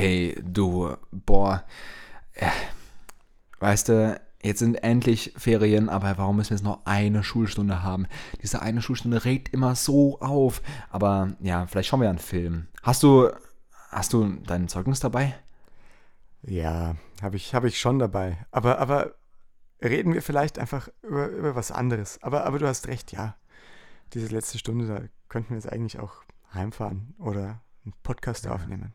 Hey, du, boah. Äh, weißt du, jetzt sind endlich Ferien, aber warum müssen wir jetzt noch eine Schulstunde haben? Diese eine Schulstunde regt immer so auf. Aber ja, vielleicht schauen wir einen Film. Hast du, hast du dein Zeugnis dabei? Ja, habe ich, hab ich schon dabei. Aber, aber reden wir vielleicht einfach über, über was anderes. Aber, aber du hast recht, ja. Diese letzte Stunde, da könnten wir jetzt eigentlich auch heimfahren oder einen Podcast ja. aufnehmen.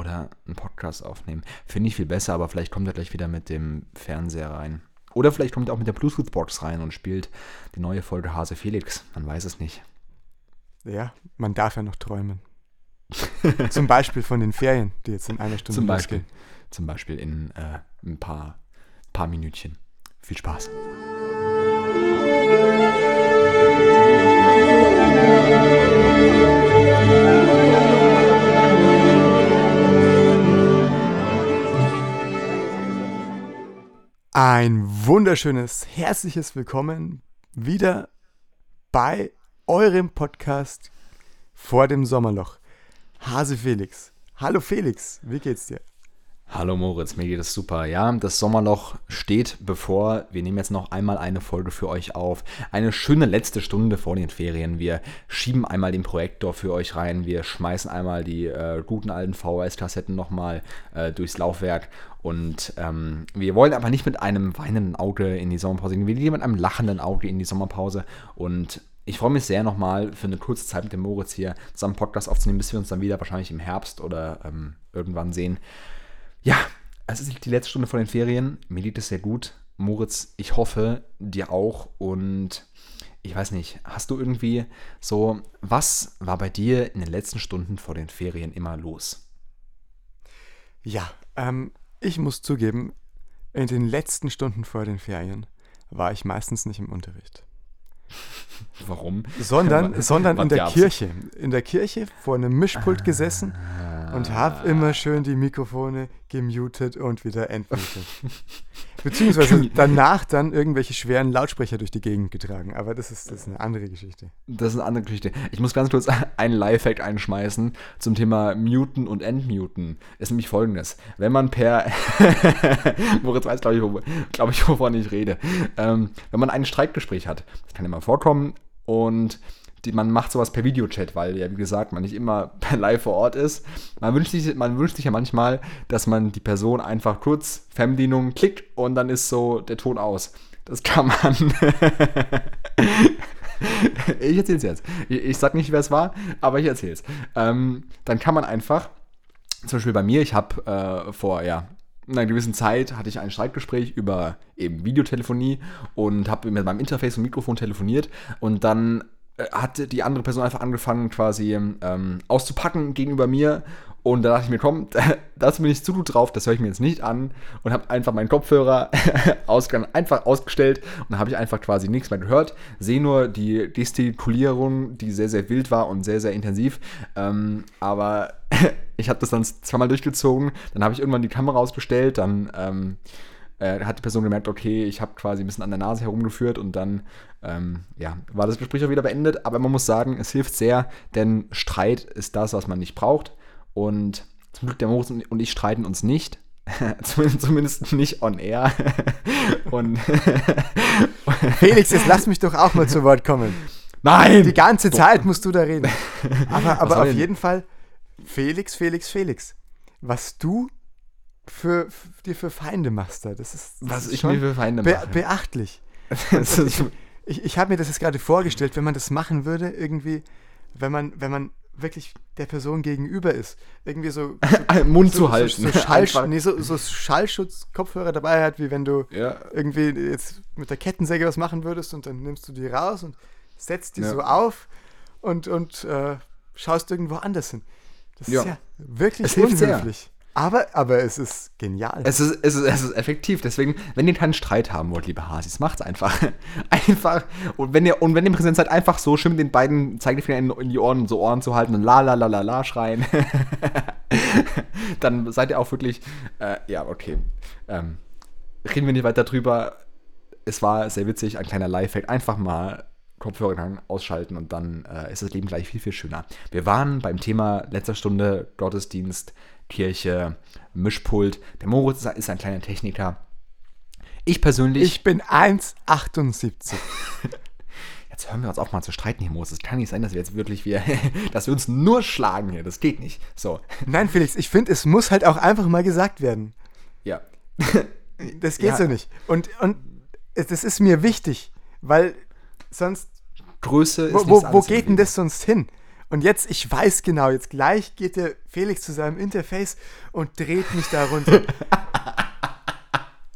Oder einen Podcast aufnehmen. Finde ich viel besser, aber vielleicht kommt er gleich wieder mit dem Fernseher rein. Oder vielleicht kommt er auch mit der Bluetooth-Box rein und spielt die neue Folge Hase Felix. Man weiß es nicht. Ja, man darf ja noch träumen. Zum Beispiel von den Ferien, die jetzt in einer Stunde zum Beispiel, losgehen. Zum Beispiel in äh, ein paar, paar Minütchen. Viel Spaß. Ein wunderschönes, herzliches Willkommen wieder bei eurem Podcast vor dem Sommerloch. Hase Felix. Hallo Felix, wie geht's dir? Hallo Moritz, mir geht es super. Ja, das Sommerloch steht bevor. Wir nehmen jetzt noch einmal eine Folge für euch auf. Eine schöne letzte Stunde vor den Ferien. Wir schieben einmal den Projektor für euch rein. Wir schmeißen einmal die äh, guten alten VHS-Kassetten nochmal äh, durchs Laufwerk. Und ähm, wir wollen aber nicht mit einem weinenden Auge in die Sommerpause gehen. Wir gehen mit einem lachenden Auge in die Sommerpause. Und ich freue mich sehr nochmal für eine kurze Zeit mit dem Moritz hier zusammen Podcast aufzunehmen, bis wir uns dann wieder wahrscheinlich im Herbst oder ähm, irgendwann sehen. Ja, es ist die letzte Stunde von den Ferien. Mir liegt es sehr gut. Moritz, ich hoffe, dir auch. Und ich weiß nicht, hast du irgendwie so, was war bei dir in den letzten Stunden vor den Ferien immer los? Ja, ähm, ich muss zugeben, in den letzten Stunden vor den Ferien war ich meistens nicht im Unterricht. Warum? Sondern, sondern in der Kirche. In der Kirche vor einem Mischpult gesessen und habe immer schön die Mikrofone gemutet und wieder entmutet. Beziehungsweise danach dann irgendwelche schweren Lautsprecher durch die Gegend getragen. Aber das ist, das ist eine andere Geschichte. Das ist eine andere Geschichte. Ich muss ganz kurz einen Lifehack einschmeißen zum Thema Muten und Entmuten. Ist nämlich folgendes. Wenn man per. Moritz weiß, glaube ich, wo, glaub ich, wovon ich rede. Ähm, wenn man ein Streikgespräch hat, das kann immer vorkommen, und die, man macht sowas per Videochat, weil ja, wie gesagt, man nicht immer live vor Ort ist. Man wünscht, sich, man wünscht sich ja manchmal, dass man die Person einfach kurz Fernbedienung klickt und dann ist so der Ton aus. Das kann man. ich erzähl's jetzt. Ich, ich sag nicht, wer es war, aber ich erzähl's. Ähm, dann kann man einfach, zum Beispiel bei mir, ich habe äh, vor, ja, einer gewissen Zeit hatte ich ein Streitgespräch über eben Videotelefonie und habe mit meinem Interface und Mikrofon telefoniert und dann hat die andere Person einfach angefangen, quasi ähm, auszupacken gegenüber mir. Und da dachte ich mir, komm, da bin ich zu gut drauf, das höre ich mir jetzt nicht an. Und habe einfach meinen Kopfhörer einfach ausgestellt und habe ich einfach quasi nichts mehr gehört. Sehe nur die Gestikulierung, die sehr, sehr wild war und sehr, sehr intensiv. Ähm, aber ich habe das dann zweimal durchgezogen. Dann habe ich irgendwann die Kamera ausgestellt, dann. Ähm, äh, hat die Person gemerkt, okay, ich habe quasi ein bisschen an der Nase herumgeführt und dann ähm, ja, war das Gespräch auch wieder beendet. Aber man muss sagen, es hilft sehr, denn Streit ist das, was man nicht braucht. Und zum Glück der Moritz und ich streiten uns nicht. Zumindest nicht on air. und Felix, jetzt lass mich doch auch mal zu Wort kommen. Nein! Die ganze Zeit musst du da reden. Aber, aber auf jeden Fall, Felix, Felix, Felix. Was du für, für, dir für Feinde machst da. Das ist, das Was ist ich mir für Feinde be mache. Beachtlich. ich ich, ich habe mir das jetzt gerade vorgestellt, wenn man das machen würde, irgendwie, wenn man, wenn man wirklich der Person gegenüber ist, irgendwie so, so Mund so, zu halten. So, so, Schall, nee, so, so Schallschutz-Kopfhörer dabei hat, wie wenn du ja. irgendwie jetzt mit der Kettensäge was machen würdest und dann nimmst du die raus und setzt die ja. so auf und, und äh, schaust irgendwo anders hin. Das ja. ist ja wirklich es unhöflich. Aber, aber es ist genial. Es ist, es, ist, es ist effektiv. Deswegen, wenn ihr keinen Streit haben wollt, liebe Hasis, macht's einfach. einfach. Und wenn ihr, und wenn ihr präsent seid, einfach so schön mit den beiden Zeigefinger in, in die Ohren, so Ohren zu halten und la la la la la schreien. dann seid ihr auch wirklich, äh, ja, okay. Ähm, reden wir nicht weiter drüber. Es war sehr witzig, ein kleiner Lifehack. Einfach mal Kopfhörer ausschalten und dann äh, ist das Leben gleich viel, viel schöner. Wir waren beim Thema letzter Stunde Gottesdienst Kirche, Mischpult. Der Moritz ist ein kleiner Techniker. Ich persönlich. Ich bin 1,78. jetzt hören wir uns auch mal zu streiten hier, Moses. Es kann nicht sein, dass wir jetzt wirklich wir, dass wir uns nur schlagen hier. Das geht nicht. So. Nein, Felix, ich finde, es muss halt auch einfach mal gesagt werden. Ja. Das geht ja. so nicht. Und, und das ist mir wichtig, weil sonst. Größe ist Wo, wo, wo geht denn das sonst hin? Und jetzt, ich weiß genau, jetzt gleich geht der Felix zu seinem Interface und dreht mich da runter.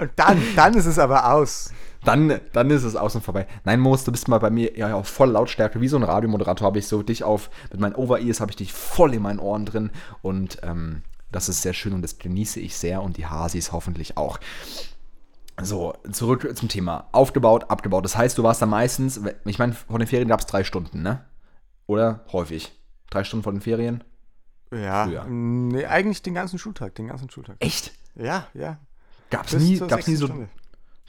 und dann, dann ist es aber aus. Dann, dann ist es außen vorbei. Nein, Moos, du bist mal bei mir ja auf voll Lautstärke. Wie so ein Radiomoderator habe ich so dich auf, mit meinen Over-Ears habe ich dich voll in meinen Ohren drin. Und ähm, das ist sehr schön und das genieße ich sehr und die Hasis hoffentlich auch. So, zurück zum Thema. Aufgebaut, abgebaut. Das heißt, du warst da meistens, ich meine, vor den Ferien gab es drei Stunden, ne? Oder häufig? Drei Stunden vor den Ferien? Ja, Früher. nee, eigentlich den ganzen Schultag, den ganzen Schultag. Echt? Ja, ja. Gab es nie, gab's nie so, Stunde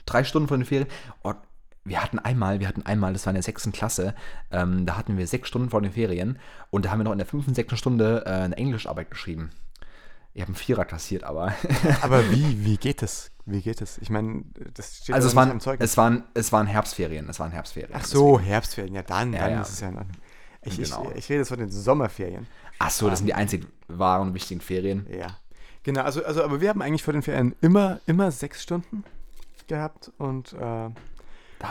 drei Stunden vor den Ferien. Oh, wir hatten einmal, wir hatten einmal, das war in der sechsten Klasse, ähm, da hatten wir sechs Stunden vor den Ferien und da haben wir noch in der fünften, sechsten Stunde äh, eine Englischarbeit geschrieben. Ich habe einen Vierer kassiert, aber. aber wie, wie geht es? Wie geht es? Ich meine, das steht also es waren, es waren, es waren Herbstferien. Es waren Herbstferien. Ach so, deswegen. Herbstferien. Ja, dann, ja, dann ja. ist es ja noch. Ich, genau. ich, ich rede jetzt von den Sommerferien. Ach so, das sind die einzig wahren und wichtigen Ferien. Ja. Genau, also, also aber wir haben eigentlich vor den Ferien immer, immer sechs Stunden gehabt und äh,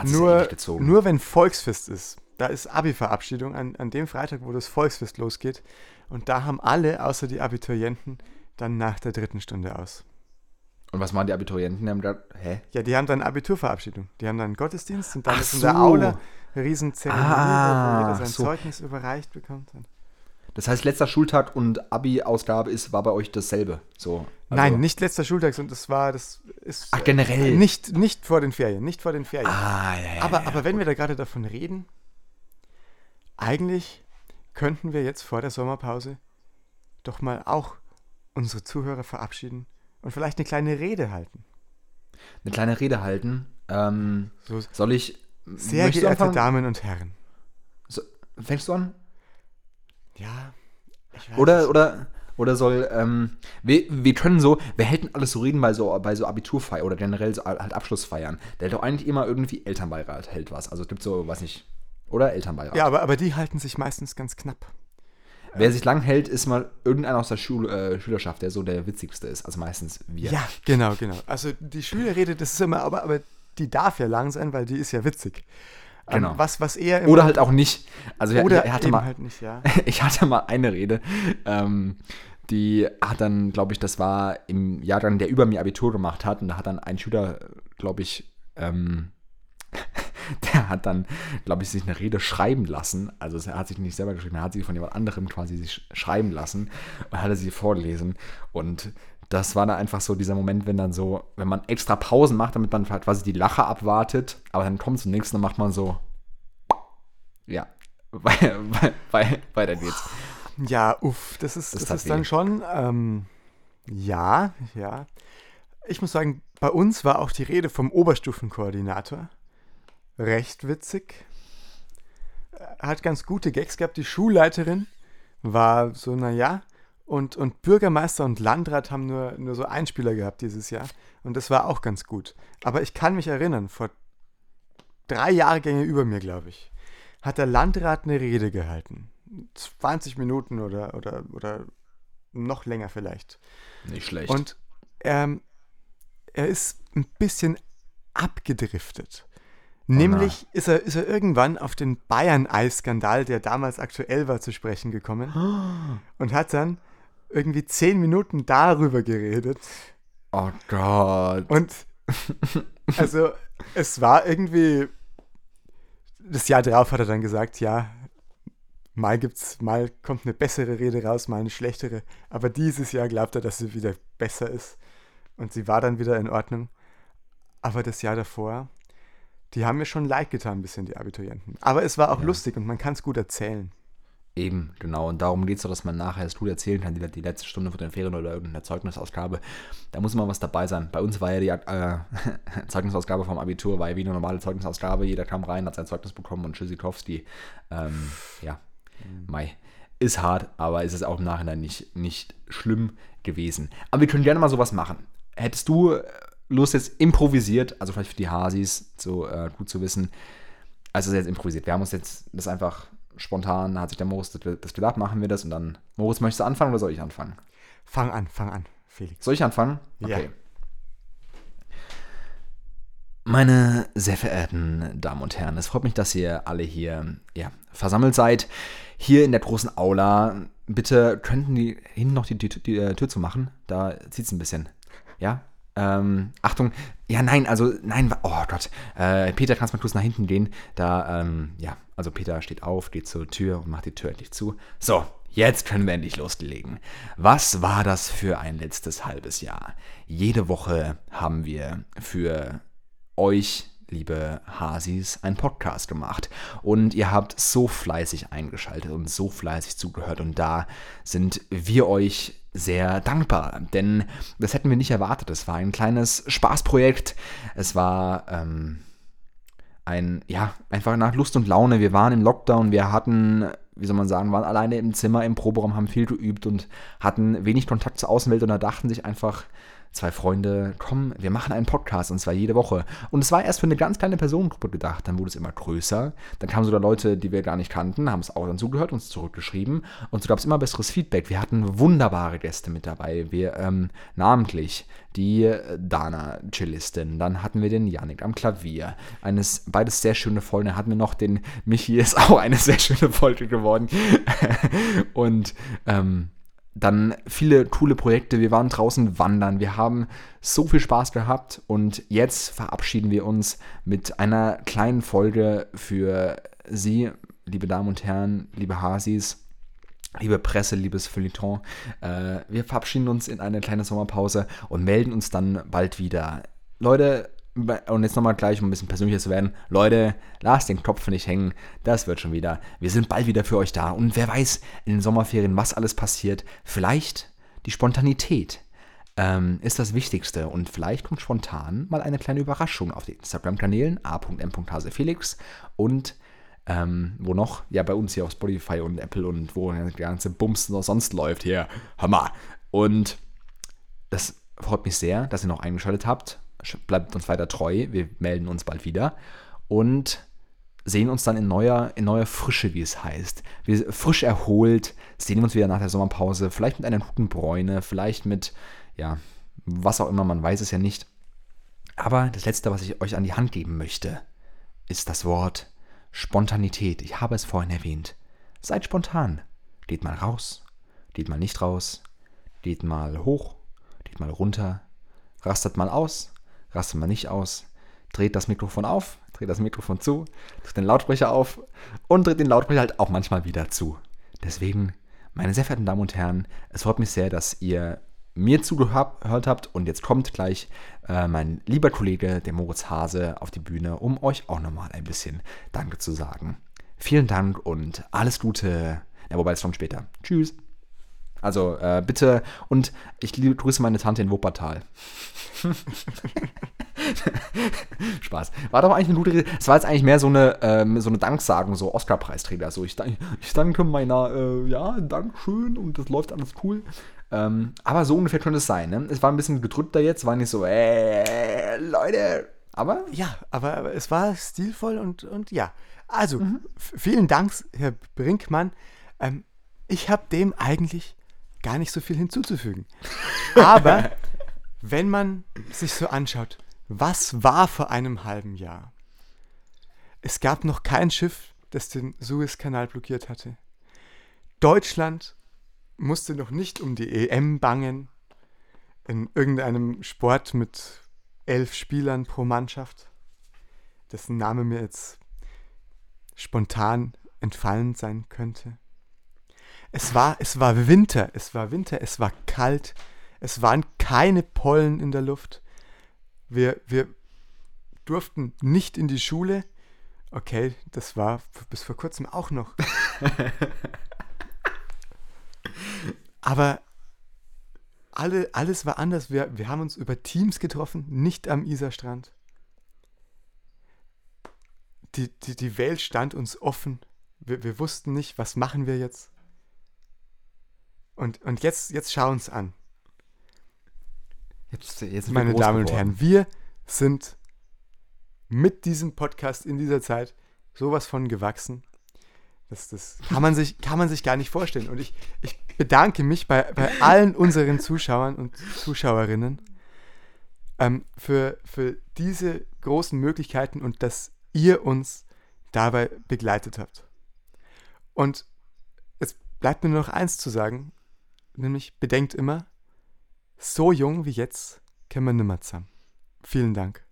nur, nur wenn Volksfest ist, da ist Abi-Verabschiedung an, an dem Freitag, wo das Volksfest losgeht. Und da haben alle, außer die Abiturienten, dann nach der dritten Stunde aus. Und was machen die Abiturienten? Die haben da, hä? Ja, die haben dann Abiturverabschiedung. Die haben dann Gottesdienst und dann Ach ist in der Aula eine Riesenzeremonie, ah, wo jeder sein so. Zeugnis überreicht bekommt. Das heißt, letzter Schultag und Abi-Ausgabe ist, war bei euch dasselbe. So, also Nein, nicht letzter Schultag, sondern das war, das ist. Ach, generell. Äh, nicht, nicht vor den Ferien, nicht vor den Ferien. Ah, ja, ja, aber, ja, aber wenn wir da gerade davon reden, eigentlich könnten wir jetzt vor der Sommerpause doch mal auch unsere Zuhörer verabschieden und vielleicht eine kleine Rede halten. Eine kleine Rede halten? Ähm, so, soll ich. Sehr geehrte Damen und Herren. So, fängst du an? Ja. oder, oder, oder soll, ähm, wir, wir können so, wir hätten alles so reden bei so, bei so Abiturfeiern oder generell so halt Abschlussfeiern. Der hält doch eigentlich immer irgendwie Elternbeirat hält was. Also es gibt so, weiß nicht, oder Elternbeirat. Ja, aber, aber die halten sich meistens ganz knapp. Wer sich lang hält, ist mal irgendeiner aus der Schul äh, Schülerschaft, der so der witzigste ist. Also meistens wir. Ja, genau, genau. Also die Schülerrede, das ist immer, aber, aber die darf ja lang sein, weil die ist ja witzig. Ähm, genau. was, was eher Oder halt auch nicht. Also oder er, er hatte mal, halt nicht, ja. ich hatte mal eine Rede, ähm, die hat dann, glaube ich, das war im Jahrgang, der über mir Abitur gemacht hat, und da hat dann ein Schüler, glaube ich, ähm, der hat dann, glaube ich, sich eine Rede schreiben lassen. Also er hat sich nicht selber geschrieben, er hat sie von jemand anderem quasi sich schreiben lassen und hat sie vorgelesen. Und das war dann einfach so dieser Moment, wenn dann so, wenn man extra Pausen macht, damit man halt quasi die Lache abwartet, aber dann kommt zum nächsten, dann macht man so, ja, weiter geht's. Ja, uff, das ist, das, das ist dann schon, ähm, ja, ja. Ich muss sagen, bei uns war auch die Rede vom Oberstufenkoordinator recht witzig. Hat ganz gute Gags gehabt. Die Schulleiterin war so, naja, und, und Bürgermeister und Landrat haben nur, nur so Einspieler gehabt dieses Jahr. Und das war auch ganz gut. Aber ich kann mich erinnern, vor drei Jahrgänge über mir, glaube ich, hat der Landrat eine Rede gehalten. 20 Minuten oder, oder, oder noch länger vielleicht. Nicht schlecht. Und ähm, er ist ein bisschen abgedriftet. Oh Nämlich ist er, ist er irgendwann auf den Bayern-Ei-Skandal, der damals aktuell war, zu sprechen gekommen. Und hat dann irgendwie zehn Minuten darüber geredet. Oh Gott. Und also es war irgendwie. Das Jahr drauf hat er dann gesagt, ja, mal gibt's, mal kommt eine bessere Rede raus, mal eine schlechtere. Aber dieses Jahr glaubt er, dass sie wieder besser ist. Und sie war dann wieder in Ordnung. Aber das Jahr davor, die haben mir schon leid getan, ein bisschen, die Abiturienten. Aber es war auch ja. lustig und man kann es gut erzählen. Eben, genau. Und darum geht es doch, dass man nachher das gut erzählen kann, die, die letzte Stunde von den Ferien oder irgendeine Zeugnisausgabe. Da muss immer was dabei sein. Bei uns war ja die äh, Zeugnisausgabe vom Abitur, war ja wie eine normale Zeugnisausgabe. Jeder kam rein, hat sein Zeugnis bekommen und Tschüssikowski, ähm, ja, mhm. Mai. Ist hart, aber ist es auch im Nachhinein nicht, nicht schlimm. gewesen. Aber wir können gerne mal sowas machen. Hättest du äh, Lust jetzt improvisiert, also vielleicht für die Hasis, so äh, gut zu wissen, also jetzt improvisiert. Wir haben uns jetzt das einfach spontan, hat sich der Moritz das gedacht, machen wir das und dann, Moritz, möchtest du anfangen oder soll ich anfangen? Fang an, fang an, Felix. Soll ich anfangen? Okay. Ja. Meine sehr verehrten Damen und Herren, es freut mich, dass ihr alle hier ja, versammelt seid. Hier in der großen Aula. Bitte könnten die hinten noch die, die, die, die Tür zu machen. Da zieht es ein bisschen. Ja? Ähm, Achtung, ja, nein, also, nein, oh Gott. Äh, Peter, kannst mal kurz nach hinten gehen. Da, ähm, ja, also Peter steht auf, geht zur Tür und macht die Tür endlich zu. So, jetzt können wir endlich loslegen. Was war das für ein letztes halbes Jahr? Jede Woche haben wir für euch, liebe Hasis, einen Podcast gemacht. Und ihr habt so fleißig eingeschaltet und so fleißig zugehört. Und da sind wir euch sehr dankbar, denn das hätten wir nicht erwartet. Es war ein kleines Spaßprojekt. Es war ähm, ein, ja, einfach nach Lust und Laune. Wir waren im Lockdown, wir hatten, wie soll man sagen, waren alleine im Zimmer, im Proberaum, haben viel geübt und hatten wenig Kontakt zur Außenwelt und da dachten sich einfach, zwei Freunde, komm, wir machen einen Podcast und zwar jede Woche. Und es war erst für eine ganz kleine Personengruppe gedacht, dann wurde es immer größer. Dann kamen sogar Leute, die wir gar nicht kannten, haben es auch dann zugehört, uns zurückgeschrieben und so gab es immer besseres Feedback. Wir hatten wunderbare Gäste mit dabei, wir ähm, namentlich die Dana Cellistin, dann hatten wir den Yannick am Klavier, eines, beides sehr schöne Folgen, dann hatten wir noch den Michi, ist auch eine sehr schöne Folge geworden und ähm, dann viele coole Projekte. Wir waren draußen wandern. Wir haben so viel Spaß gehabt. Und jetzt verabschieden wir uns mit einer kleinen Folge für Sie, liebe Damen und Herren, liebe Hasis. Liebe Presse, liebes Feuilleton, äh, wir verabschieden uns in eine kleine Sommerpause und melden uns dann bald wieder. Leute, und jetzt nochmal gleich, um ein bisschen persönlicher zu werden, Leute, lasst den Kopf nicht hängen, das wird schon wieder. Wir sind bald wieder für euch da und wer weiß in den Sommerferien, was alles passiert. Vielleicht die Spontanität ähm, ist das Wichtigste und vielleicht kommt spontan mal eine kleine Überraschung auf den Instagram-Kanälen a.m.hasefelix und ähm, wo noch? Ja, bei uns hier auf Spotify und Apple und wo der ganze Bums noch sonst läuft hier. Hammer. Und das freut mich sehr, dass ihr noch eingeschaltet habt bleibt uns weiter treu. Wir melden uns bald wieder und sehen uns dann in neuer, in neuer Frische, wie es heißt. Wir frisch erholt, sehen uns wieder nach der Sommerpause, vielleicht mit einer guten Bräune, vielleicht mit, ja, was auch immer, man weiß es ja nicht. Aber das Letzte, was ich euch an die Hand geben möchte, ist das Wort Spontanität. Ich habe es vorhin erwähnt. Seid spontan. Geht mal raus, geht mal nicht raus, geht mal hoch, geht mal runter, rastet mal aus, rastet mal nicht aus, dreht das Mikrofon auf, dreht das Mikrofon zu, dreht den Lautsprecher auf und dreht den Lautsprecher halt auch manchmal wieder zu. Deswegen, meine sehr verehrten Damen und Herren, es freut mich sehr, dass ihr mir zugehört habt und jetzt kommt gleich äh, mein lieber Kollege, der Moritz Hase, auf die Bühne, um euch auch nochmal ein bisschen Danke zu sagen. Vielen Dank und alles Gute. Ja, wobei es kommt später. Tschüss. Also äh, bitte und ich grüße meine Tante in Wuppertal. Spaß. War doch eigentlich eine gute Rede. Es war jetzt eigentlich mehr so eine, ähm, so eine Danksagung, so Oscar-Preisträger. So, ich, ich danke meiner, äh, ja, Dankeschön und das läuft alles cool. Ähm, aber so ungefähr könnte es sein. Ne? Es war ein bisschen gedrückter jetzt, war nicht so, äh, Leute. Aber? Ja, aber, aber es war stilvoll und, und ja. Also, mhm. vielen Dank, Herr Brinkmann. Ähm, ich habe dem eigentlich gar nicht so viel hinzuzufügen. Aber wenn man sich so anschaut, was war vor einem halben Jahr? Es gab noch kein Schiff, das den Suezkanal blockiert hatte. Deutschland musste noch nicht um die EM bangen in irgendeinem Sport mit elf Spielern pro Mannschaft, dessen Name mir jetzt spontan entfallen sein könnte. Es war, es war Winter, es war Winter, es war kalt, es waren keine Pollen in der Luft. Wir, wir durften nicht in die Schule. Okay, das war bis vor kurzem auch noch. Aber alle, alles war anders. Wir, wir haben uns über Teams getroffen, nicht am Isarstrand. Die, die, die Welt stand uns offen. Wir, wir wussten nicht, was machen wir jetzt. Und, und jetzt, jetzt schau uns an. Jetzt, jetzt Meine Damen und Herren, wir sind mit diesem Podcast in dieser Zeit sowas von gewachsen. Das, das kann, man sich, kann man sich gar nicht vorstellen. Und ich, ich bedanke mich bei, bei allen unseren Zuschauern und Zuschauerinnen ähm, für, für diese großen Möglichkeiten und dass ihr uns dabei begleitet habt. Und es bleibt mir nur noch eins zu sagen, nämlich bedenkt immer, so jung wie jetzt kennen wir nimmer zusammen. Vielen Dank.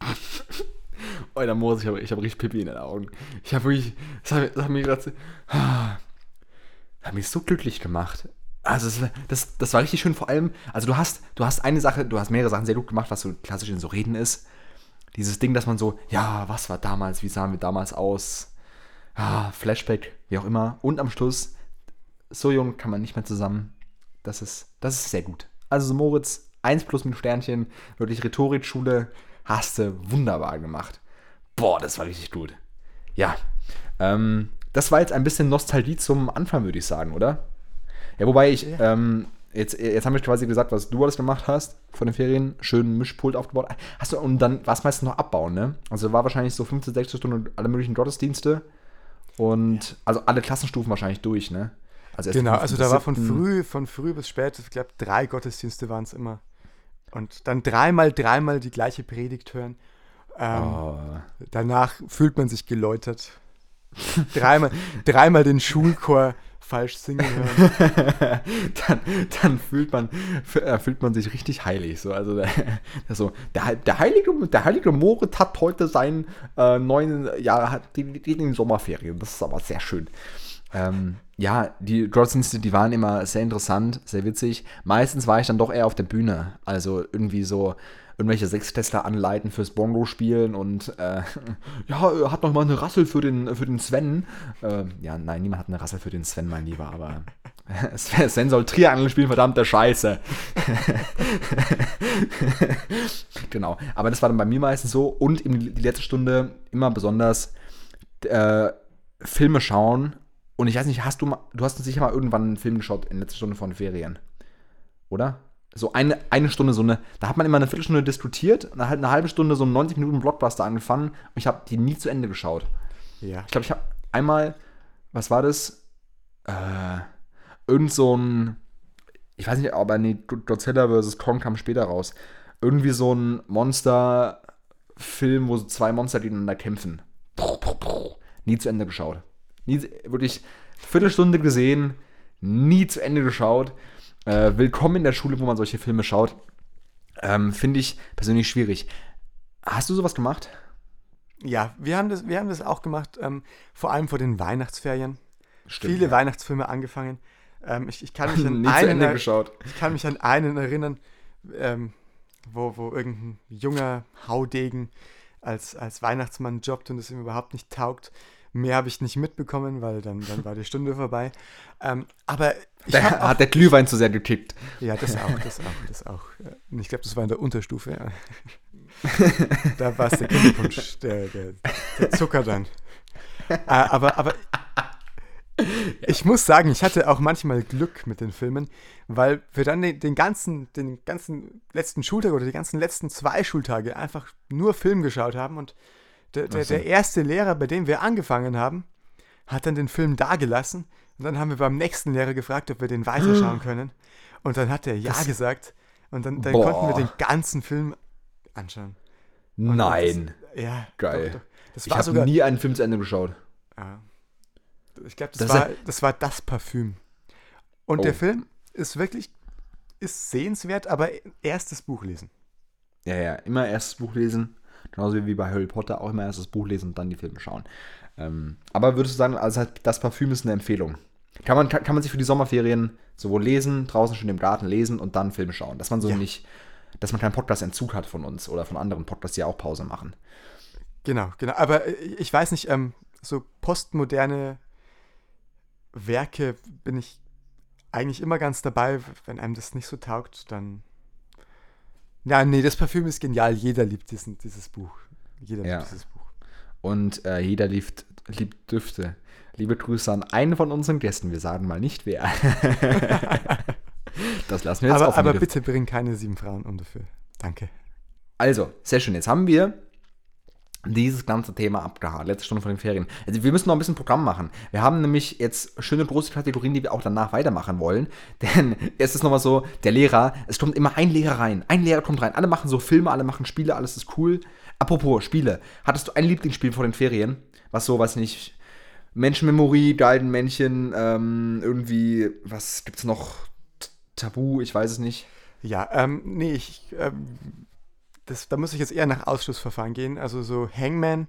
Alter Mose, ich habe ich hab richtig Pipi in den Augen. Ich habe wirklich, das hat, das hat mich gerade, hat mich so glücklich gemacht. Also das, das, das, war richtig schön, vor allem, also du hast, du hast eine Sache, du hast mehrere Sachen sehr gut gemacht, was so klassisch in so Reden ist. Dieses Ding, dass man so, ja, was war damals, wie sahen wir damals aus? Ah, Flashback, wie auch immer. Und am Schluss, so jung kann man nicht mehr zusammen. Das ist, das ist sehr gut. Also so Moritz, 1 plus mit Sternchen, wirklich Rhetorikschule, hast du wunderbar gemacht. Boah, das war richtig gut. Ja, ähm, das war jetzt ein bisschen Nostalgie zum Anfang, würde ich sagen, oder? Ja, wobei ich, ähm, jetzt, jetzt haben wir quasi gesagt, was du alles gemacht hast von den Ferien. Schön Mischpult aufgebaut. Hast du, und dann war es meistens noch abbauen, ne? Also war wahrscheinlich so 15, 16 Stunden alle möglichen Gottesdienste. Und ja. also alle Klassenstufen wahrscheinlich durch, ne? Also genau, also da war von früh, von früh bis spät, ich glaube, drei Gottesdienste waren es immer. Und dann dreimal, dreimal die gleiche Predigt hören. Ähm, oh. Danach fühlt man sich geläutert. dreimal, dreimal den Schulchor falsch singen hören. dann, dann fühlt, man, äh, fühlt man sich richtig heilig. So. Also der, so, der, der, heilige, der heilige Moritz hat heute seinen äh, neuen Jahr, hat die, die, die Sommerferien. Das ist aber sehr schön. Ähm, ja, die Gottesdienste, die waren immer sehr interessant, sehr witzig. Meistens war ich dann doch eher auf der Bühne. Also irgendwie so irgendwelche Sechstester anleiten fürs Bongo spielen und äh, ja, hat noch mal eine Rassel für den, für den Sven. Äh, ja, nein, niemand hat eine Rassel für den Sven, mein Lieber, aber Sven soll Triangel spielen, verdammte Scheiße. genau, aber das war dann bei mir meistens so und in die letzte Stunde immer besonders äh, Filme schauen und ich weiß nicht, hast du mal, du hast sicher mal irgendwann einen Film geschaut in letzter Stunde von Ferien, oder? so eine, eine Stunde, so eine, da hat man immer eine Viertelstunde diskutiert und dann halt eine halbe Stunde so einen 90 Minuten Blockbuster angefangen und ich habe die nie zu Ende geschaut. Ja. Ich glaube, ich habe einmal, was war das? Äh, irgend so ein, ich weiß nicht, aber nee, Godzilla vs. Kong kam später raus. Irgendwie so ein Monster-Film, wo so zwei Monster gegeneinander kämpfen. Nie zu Ende geschaut. Nie, wirklich Viertelstunde gesehen, nie zu Ende geschaut. Äh, willkommen in der Schule, wo man solche Filme schaut. Ähm, Finde ich persönlich schwierig. Hast du sowas gemacht? Ja, wir haben das, wir haben das auch gemacht, ähm, vor allem vor den Weihnachtsferien. Stimmt, Viele ja. Weihnachtsfilme angefangen. Ähm, ich, ich, kann mich an einen, geschaut. ich kann mich an einen erinnern, ähm, wo, wo irgendein junger Haudegen als, als Weihnachtsmann jobbt und es ihm überhaupt nicht taugt. Mehr habe ich nicht mitbekommen, weil dann, dann war die Stunde vorbei. Ähm, aber da hat der Glühwein zu sehr gekickt. Ja, das auch, das auch, das auch. Ich glaube, das war in der Unterstufe. Da war es der Kinderpunsch, der, der, der, Zucker dann. Äh, aber, aber ich muss sagen, ich hatte auch manchmal Glück mit den Filmen, weil wir dann den, den, ganzen, den ganzen letzten Schultag oder die ganzen letzten zwei Schultage einfach nur Film geschaut haben und der, der, der, erste Lehrer, bei dem wir angefangen haben, hat dann den Film dagelassen. Und dann haben wir beim nächsten Lehrer gefragt, ob wir den weiterschauen können. Und dann hat er ja das, gesagt. Und dann, dann konnten wir den ganzen Film anschauen. Und Nein. Das, ja. Geil. Doch, doch. ich habe nie einen Film zu Ende geschaut. Ja. Ich glaube, das, das, war, das war das Parfüm. Und oh. der Film ist wirklich ist sehenswert, aber erstes Buch lesen. Ja, ja, immer erstes Buch lesen. Genauso wie bei Harry Potter auch immer erst das Buch lesen und dann die Filme schauen. Ähm, aber würdest du sagen, also das Parfüm ist eine Empfehlung? Kann man, kann, kann man sich für die Sommerferien sowohl lesen, draußen schon im Garten lesen und dann Filme schauen? Dass man so ja. nicht, dass man keinen Podcast-Entzug hat von uns oder von anderen Podcasts, die auch Pause machen. Genau, genau. Aber ich weiß nicht, ähm, so postmoderne Werke bin ich eigentlich immer ganz dabei. Wenn einem das nicht so taugt, dann ja, nee, das Parfüm ist genial. Jeder liebt diesen, dieses Buch. Jeder ja. liebt dieses Buch. Und äh, jeder liebt, liebt Düfte. Liebe Grüße an einen von unseren Gästen. Wir sagen mal nicht wer. Das lassen wir jetzt aber, offen. Aber bitte bring keine sieben Frauen um dafür. Danke. Also, sehr schön. Jetzt haben wir dieses ganze Thema abgehakt. Letzte Stunde von den Ferien. Also wir müssen noch ein bisschen Programm machen. Wir haben nämlich jetzt schöne große Kategorien, die wir auch danach weitermachen wollen. Denn es ist nochmal so, der Lehrer, es kommt immer ein Lehrer rein. Ein Lehrer kommt rein. Alle machen so Filme, alle machen Spiele, alles ist cool. Apropos Spiele. Hattest du ein Lieblingsspiel vor den Ferien? Was so, weiß nicht, Menschenmemory, Galdenmännchen, ähm, irgendwie, was gibt's noch? Tabu, ich weiß es nicht. Ja, ähm, nee, ich, ähm, das, da muss ich jetzt eher nach Ausschlussverfahren gehen. Also so Hangman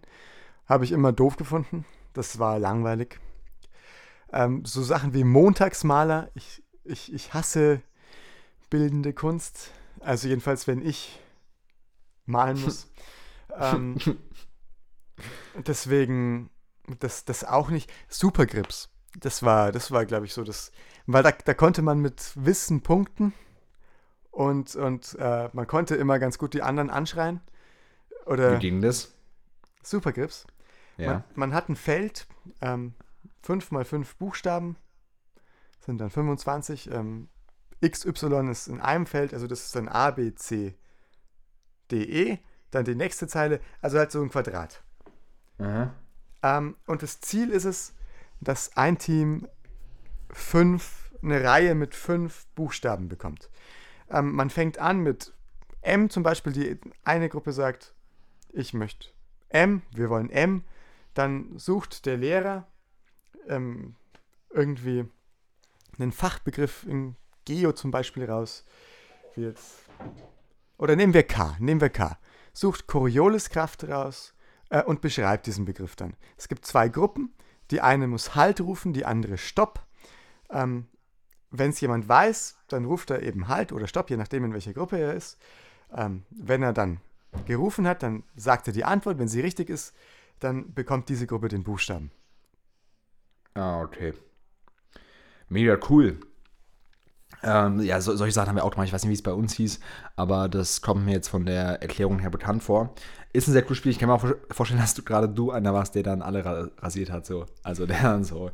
habe ich immer doof gefunden. Das war langweilig. Ähm, so Sachen wie Montagsmaler. Ich, ich, ich hasse bildende Kunst. Also jedenfalls, wenn ich malen muss. ähm, deswegen, das, das auch nicht. Supergrips. Das war, das war, glaube ich, so das. Weil da, da konnte man mit Wissen punkten und, und äh, man konnte immer ganz gut die anderen anschreien. Oder Wie ging das? Supergrips. Ja. Man, man hat ein Feld, ähm, 5 mal 5 Buchstaben, sind dann 25. Ähm, XY ist in einem Feld, also das ist dann A, B, C, D, E. Dann die nächste Zeile, also halt so ein Quadrat. Ähm, und das Ziel ist es, dass ein Team fünf, eine Reihe mit fünf Buchstaben bekommt. Ähm, man fängt an mit M zum Beispiel, die eine Gruppe sagt, ich möchte M, wir wollen M. Dann sucht der Lehrer ähm, irgendwie einen Fachbegriff in Geo zum Beispiel raus. Oder nehmen wir K, nehmen wir K. Sucht Corioliskraft raus äh, und beschreibt diesen Begriff dann. Es gibt zwei Gruppen. Die eine muss Halt rufen, die andere Stopp. Ähm, wenn es jemand weiß, dann ruft er eben Halt oder Stopp, je nachdem, in welcher Gruppe er ist. Ähm, wenn er dann gerufen hat, dann sagt er die Antwort. Wenn sie richtig ist, dann bekommt diese Gruppe den Buchstaben. Ah, okay. Mega cool. Ähm, ja, so, solche Sachen haben wir auch gemacht. Ich weiß nicht, wie es bei uns hieß, aber das kommt mir jetzt von der Erklärung her bekannt vor. Ist ein sehr cooles Spiel. Ich kann mir auch vorstellen, dass du gerade du einer warst, der dann alle rasiert hat. So. Also der dann so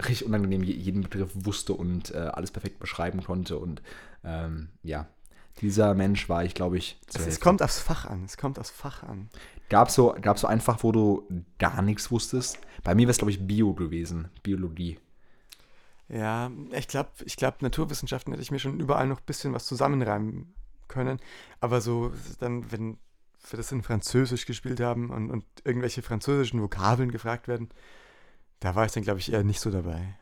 richtig unangenehm jeden Begriff wusste und äh, alles perfekt beschreiben konnte. Und ähm, ja, dieser Mensch war ich, glaube ich. Es, es kommt aufs Fach an. Es kommt aufs Fach an. Gab es so, gab's so einfach, wo du gar nichts wusstest? Bei mir wäre es, glaube ich, Bio gewesen. Biologie. Ja, ich glaube, ich glaub, Naturwissenschaften hätte ich mir schon überall noch ein bisschen was zusammenreimen können. Aber so, dann, wenn wir das in Französisch gespielt haben und, und irgendwelche französischen Vokabeln gefragt werden, da war ich dann, glaube ich, eher nicht so dabei.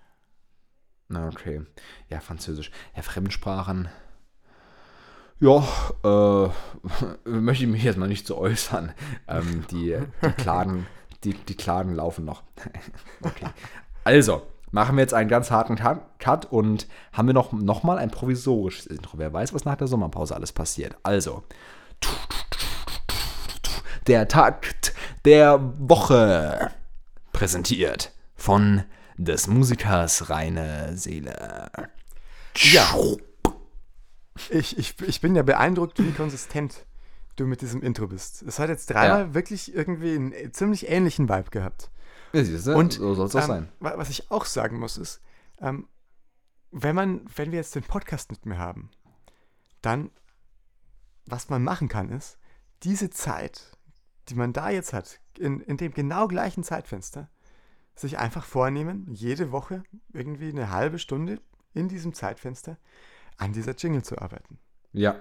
Na, okay. Ja, Französisch. Ja, Fremdsprachen. Ja, äh, möchte ich mich jetzt mal nicht zu so äußern. Ähm, die, die, Klagen, die, die Klagen laufen noch. okay. Also, machen wir jetzt einen ganz harten Cut und haben wir noch, noch mal ein provisorisches Intro. Wer weiß, was nach der Sommerpause alles passiert. Also, der Takt der Woche präsentiert von des Musikers reine Seele. Ja. Ich, ich, ich bin ja beeindruckt, wie konsistent du mit diesem Intro bist. Es hat jetzt dreimal ja. wirklich irgendwie einen ziemlich ähnlichen Vibe gehabt. Ja, siehst du, Und so soll es auch ähm, sein. Was ich auch sagen muss, ist, ähm, wenn man, wenn wir jetzt den Podcast nicht mehr haben, dann, was man machen kann, ist, diese Zeit, die man da jetzt hat, in, in dem genau gleichen Zeitfenster, sich einfach vornehmen, jede Woche irgendwie eine halbe Stunde in diesem Zeitfenster an dieser Jingle zu arbeiten. Ja.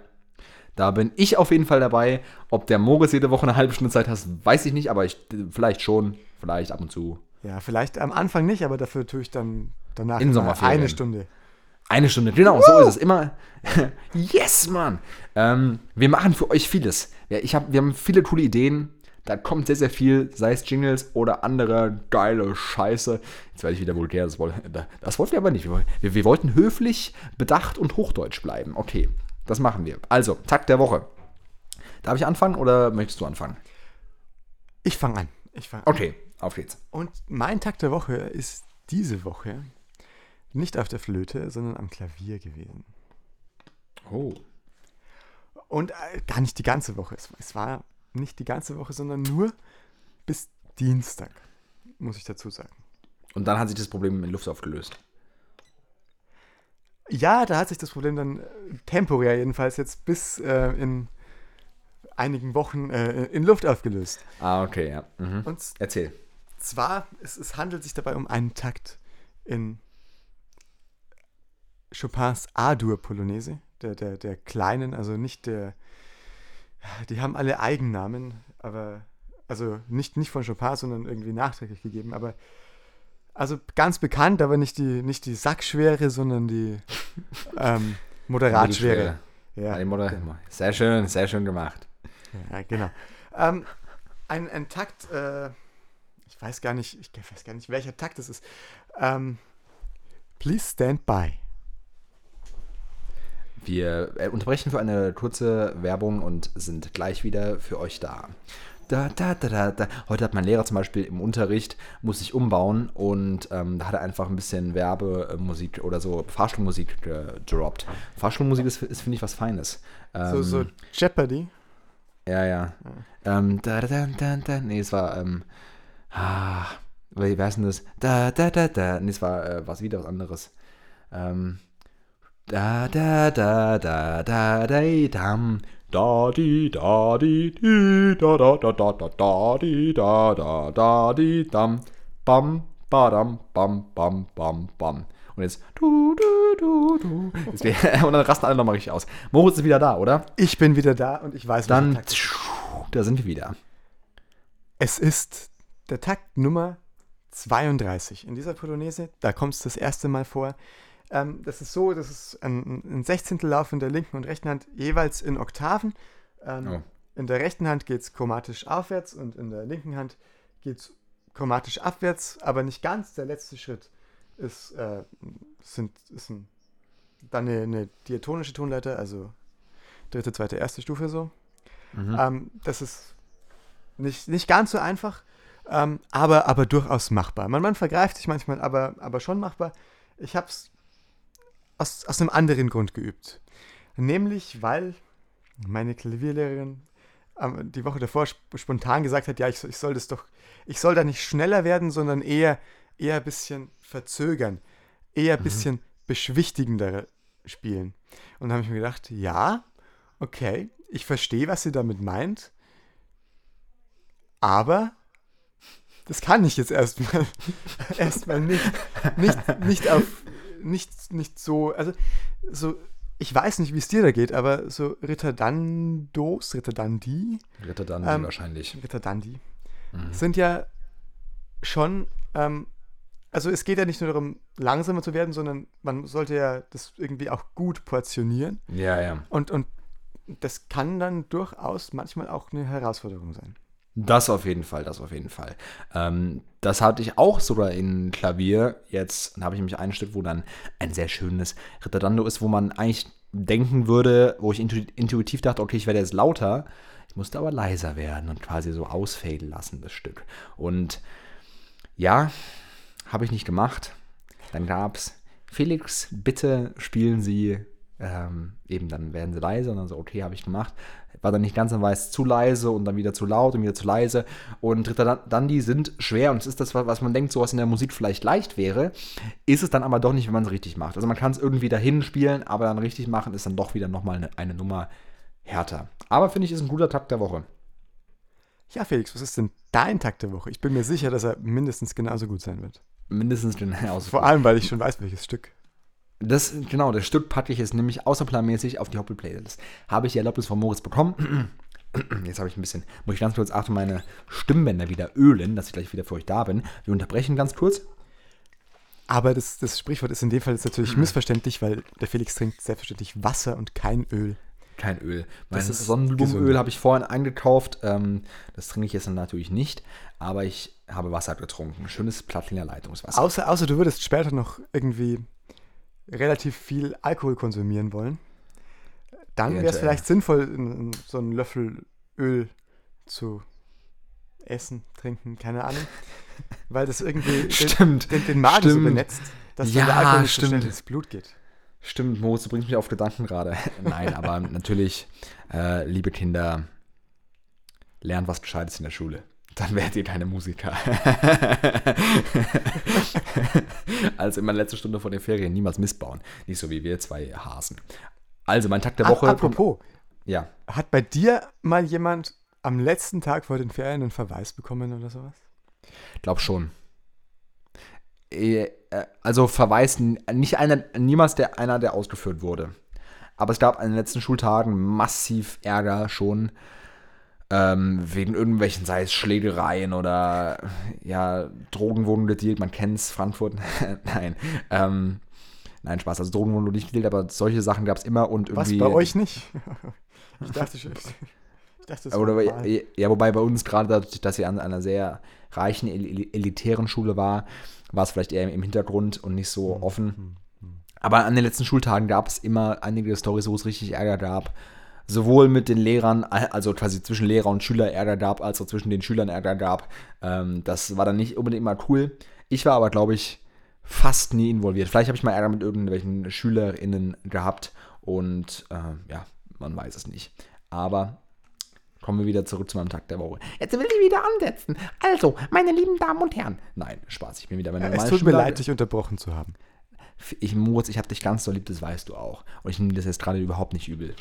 Da bin ich auf jeden Fall dabei. Ob der Moritz jede Woche eine halbe Stunde Zeit hat, weiß ich nicht, aber ich vielleicht schon, vielleicht ab und zu. Ja, vielleicht am Anfang nicht, aber dafür tue ich dann danach in eine Stunde. Eine Stunde, genau, Woo! so ist es. Immer. yes, Mann! Ähm, wir machen für euch vieles. Ja, ich hab, wir haben viele coole Ideen. Da kommt sehr, sehr viel, sei es Jingles oder andere geile Scheiße. Jetzt werde ich wieder vulgär, das, das wollten wir aber nicht. Wir, wir wollten höflich, bedacht und hochdeutsch bleiben. Okay, das machen wir. Also, Takt der Woche. Darf ich anfangen oder möchtest du anfangen? Ich fange an. Ich fang an. Okay, auf geht's. Und mein Takt der Woche ist diese Woche nicht auf der Flöte, sondern am Klavier gewesen. Oh. Und äh, gar nicht die ganze Woche. Es, es war nicht die ganze Woche, sondern nur bis Dienstag, muss ich dazu sagen. Und dann hat sich das Problem in Luft aufgelöst. Ja, da hat sich das Problem dann äh, temporär jedenfalls jetzt bis äh, in einigen Wochen äh, in Luft aufgelöst. Ah, okay, ja. Mhm. Und Erzähl. Zwar, es, es handelt sich dabei um einen Takt in Chopins A-Dur-Polonaise, der, der, der kleinen, also nicht der, die haben alle Eigennamen, aber, also nicht, nicht von Chopin, sondern irgendwie nachträglich gegeben, aber also ganz bekannt, aber nicht die, nicht die Sackschwere, sondern die ähm, Moderatschwere. Ja, die Moder sehr schön, sehr schön gemacht. Ja, genau. Ähm, ein, ein Takt, äh, ich weiß gar nicht, ich weiß gar nicht, welcher Takt es ist. Ähm, please stand by. Wir äh, unterbrechen für eine kurze Werbung und sind gleich wieder für euch da. Da, da, da, da, da. Heute hat mein Lehrer zum Beispiel im Unterricht, muss sich umbauen und ähm, da hat er einfach ein bisschen Werbemusik oder so Fahrstuhlmusik gedroppt. Fahrstuhlmusik ist, ist finde ich, was Feines. Ähm, so, so Jeopardy? Ja, ja. ja. Ähm, da, da, da, da, nee, es war, ähm, ah, wie heißt denn das? Da, da, da, da. Nee, es war äh, was wieder was anderes. Ähm, da, da, da, da, da, da, dam. Da, di, da, di, di, da, da, da, da, da, da, di, da, da, da, di, dam. Bam, badam, bam, bam, bam, bam. Und jetzt du, du, du, du. Und dann rasten alle nochmal richtig aus. Moritz ist wieder da, oder? Ich bin wieder da und ich weiß, Dann, da sind wir wieder. Es ist der Takt Nummer 32 in dieser Polonaise. Da kommt es das erste Mal vor. Ähm, das ist so, das ist ein, ein Sechzehntellauf in der linken und rechten Hand jeweils in Oktaven. Ähm, oh. In der rechten Hand geht es chromatisch aufwärts und in der linken Hand geht es chromatisch abwärts, aber nicht ganz. Der letzte Schritt ist, äh, sind, ist ein, dann eine, eine, diatonische Tonleiter, also dritte, zweite, erste Stufe so. Mhm. Ähm, das ist nicht, nicht ganz so einfach, ähm, aber, aber durchaus machbar. Man, man vergreift sich manchmal, aber, aber schon machbar. Ich habe es aus, aus einem anderen Grund geübt. Nämlich, weil meine Klavierlehrerin ähm, die Woche davor sp spontan gesagt hat, ja, ich, ich soll das doch, ich soll da nicht schneller werden, sondern eher, eher ein bisschen verzögern, eher ein mhm. bisschen beschwichtigender spielen. Und da habe ich mir gedacht, ja, okay, ich verstehe, was sie damit meint, aber das kann ich jetzt erstmal erstmal nicht, nicht, nicht auf nicht, nicht so, also so, ich weiß nicht, wie es dir da geht, aber so Ritter Dandos, Ritter Dandi. Ritter Dandi ähm, wahrscheinlich. Ritter Dandi. Mhm. Sind ja schon, ähm, also es geht ja nicht nur darum, langsamer zu werden, sondern man sollte ja das irgendwie auch gut portionieren. Ja, ja. Und, und das kann dann durchaus manchmal auch eine Herausforderung sein. Das auf jeden Fall, das auf jeden Fall. Ähm, das hatte ich auch sogar in Klavier. Jetzt habe ich mich ein Stück, wo dann ein sehr schönes Ritterdando ist, wo man eigentlich denken würde, wo ich intuitiv dachte, okay, ich werde jetzt lauter. Ich musste aber leiser werden und quasi so ausfaden lassen, das Stück. Und ja, habe ich nicht gemacht. Dann gab es, Felix, bitte spielen Sie ähm, eben dann werden sie leise und dann so, okay, habe ich gemacht. War dann nicht ganz dann weiß zu leise und dann wieder zu laut und wieder zu leise. Und Dritter Dandy sind schwer und es ist das, was man denkt, so was in der Musik vielleicht leicht wäre, ist es dann aber doch nicht, wenn man es richtig macht. Also man kann es irgendwie dahin spielen, aber dann richtig machen ist dann doch wieder nochmal eine, eine Nummer härter. Aber finde ich, ist ein guter Takt der Woche. Ja, Felix, was ist denn dein Takt der Woche? Ich bin mir sicher, dass er mindestens genauso gut sein wird. Mindestens genauso Vor allem, weil ich schon weiß, welches Stück. Das, genau, das Stück packe ich jetzt nämlich außerplanmäßig auf die Hoppel-Playlist. Habe ich die Erlaubnis von Moritz bekommen. Jetzt habe ich ein bisschen, muss ich ganz kurz achten, meine Stimmbänder wieder ölen, dass ich gleich wieder für euch da bin. Wir unterbrechen ganz kurz. Aber das, das Sprichwort ist in dem Fall jetzt natürlich missverständlich, weil der Felix trinkt selbstverständlich Wasser und kein Öl. Kein Öl. Mein Sonnenblumenöl habe ich vorhin eingekauft. Ähm, das trinke ich jetzt natürlich nicht, aber ich habe Wasser getrunken. Schönes Plattlinger Leitungswasser. Außer, außer du würdest später noch irgendwie relativ viel Alkohol konsumieren wollen, dann wäre es vielleicht sinnvoll, so einen Löffel Öl zu essen, trinken, keine Ahnung. Weil das irgendwie stimmt, den, den, Magen stimmt. so benetzt, dass ja, der Alkohol nicht stimmt. so ins Blut geht. Stimmt, Moritz, du bringst mich auf Gedanken gerade. Nein, aber natürlich, äh, liebe Kinder, lernt was Gescheites in der Schule. Dann werdet ihr keine Musiker. also in meiner letzten Stunde vor den Ferien niemals missbauen. Nicht so wie wir zwei Hasen. Also mein Tag der Woche. apropos. Ja. Hat bei dir mal jemand am letzten Tag vor den Ferien einen Verweis bekommen oder sowas? Glaub schon. Äh, also Verweis, nicht einer, niemals der, einer, der ausgeführt wurde. Aber es gab an den letzten Schultagen massiv Ärger schon ähm, wegen irgendwelchen, sei es Schlägereien oder ja, Drogen wurden gedealt, man kennt es, Frankfurt. nein. Ähm, nein, Spaß, also Drogen wurden nicht gedealt, aber solche Sachen gab es immer und irgendwie. Was bei euch nicht? ich dachte schon. Ich dachte, das oder, ja, wobei bei uns gerade dadurch, dass sie an einer sehr reichen, elitären Schule war, war es vielleicht eher im Hintergrund und nicht so mhm. offen. Mhm. Mhm. Aber an den letzten Schultagen gab es immer einige Storys, wo es richtig Ärger gab sowohl mit den Lehrern, also quasi zwischen Lehrer und Schüler Ärger gab, als auch zwischen den Schülern Ärger gab. Ähm, das war dann nicht unbedingt immer cool. Ich war aber, glaube ich, fast nie involviert. Vielleicht habe ich mal Ärger mit irgendwelchen SchülerInnen gehabt und äh, ja, man weiß es nicht. Aber kommen wir wieder zurück zu meinem Tag der Woche. Jetzt will ich wieder ansetzen. Also, meine lieben Damen und Herren. Nein, Spaß, ich bin wieder meine ja, Es tut mir leid, dich unterbrochen zu haben. Ich, Moritz, ich habe dich ganz so lieb, das weißt du auch. Und ich nehme das jetzt gerade überhaupt nicht übel.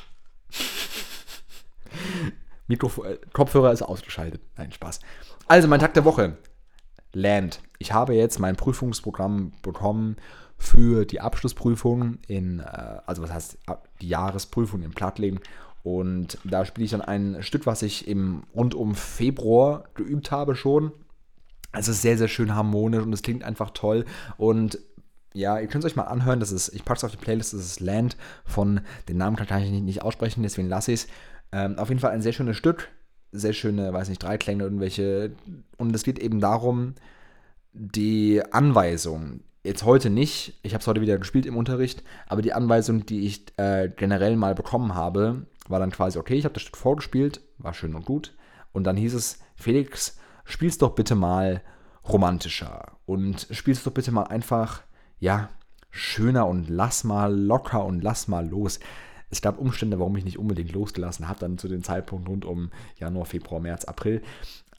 Mikrofon, äh, Kopfhörer ist ausgeschaltet. Nein, Spaß. Also, mein Tag der Woche. Land. Ich habe jetzt mein Prüfungsprogramm bekommen für die Abschlussprüfung in, äh, also was heißt die Jahresprüfung in Plattlegen. Und da spiele ich dann ein Stück, was ich im rund um Februar geübt habe schon. Es ist sehr, sehr schön harmonisch und es klingt einfach toll. Und ja, ihr könnt es euch mal anhören. Das ist, ich packe es auf die Playlist, das ist Land von, den Namen kann ich nicht, nicht aussprechen, deswegen lasse ich es. Ähm, auf jeden Fall ein sehr schönes Stück, sehr schöne, weiß nicht, Dreiklänge, irgendwelche. Und es geht eben darum, die Anweisung, jetzt heute nicht, ich habe es heute wieder gespielt im Unterricht, aber die Anweisung, die ich äh, generell mal bekommen habe, war dann quasi, okay, ich habe das Stück vorgespielt, war schön und gut. Und dann hieß es, Felix, spiel's doch bitte mal romantischer und spiel's doch bitte mal einfach, ja, schöner und lass mal locker und lass mal los es gab Umstände, warum ich nicht unbedingt losgelassen habe, dann zu dem Zeitpunkt rund um Januar, Februar, März, April.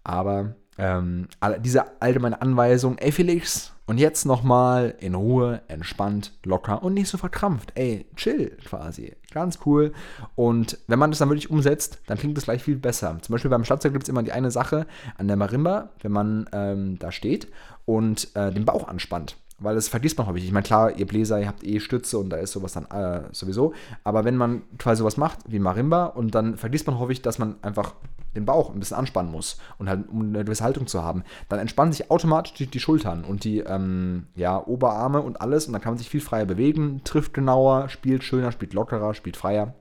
Aber ähm, diese allgemeine Anweisung, ey Felix, und jetzt nochmal in Ruhe, entspannt, locker und nicht so verkrampft. Ey, chill quasi. Ganz cool. Und wenn man das dann wirklich umsetzt, dann klingt es gleich viel besser. Zum Beispiel beim Schlagzeug gibt es immer die eine Sache an der Marimba, wenn man ähm, da steht und äh, den Bauch anspannt weil das vergisst man häufig. Ich meine, klar, ihr Bläser, ihr habt eh Stütze und da ist sowas dann äh, sowieso. Aber wenn man quasi sowas macht wie Marimba und dann vergisst man häufig, dass man einfach den Bauch ein bisschen anspannen muss und halt um eine gewisse Haltung zu haben, dann entspannen sich automatisch die, die Schultern und die ähm, ja, Oberarme und alles und dann kann man sich viel freier bewegen, trifft genauer, spielt schöner, spielt lockerer, spielt freier.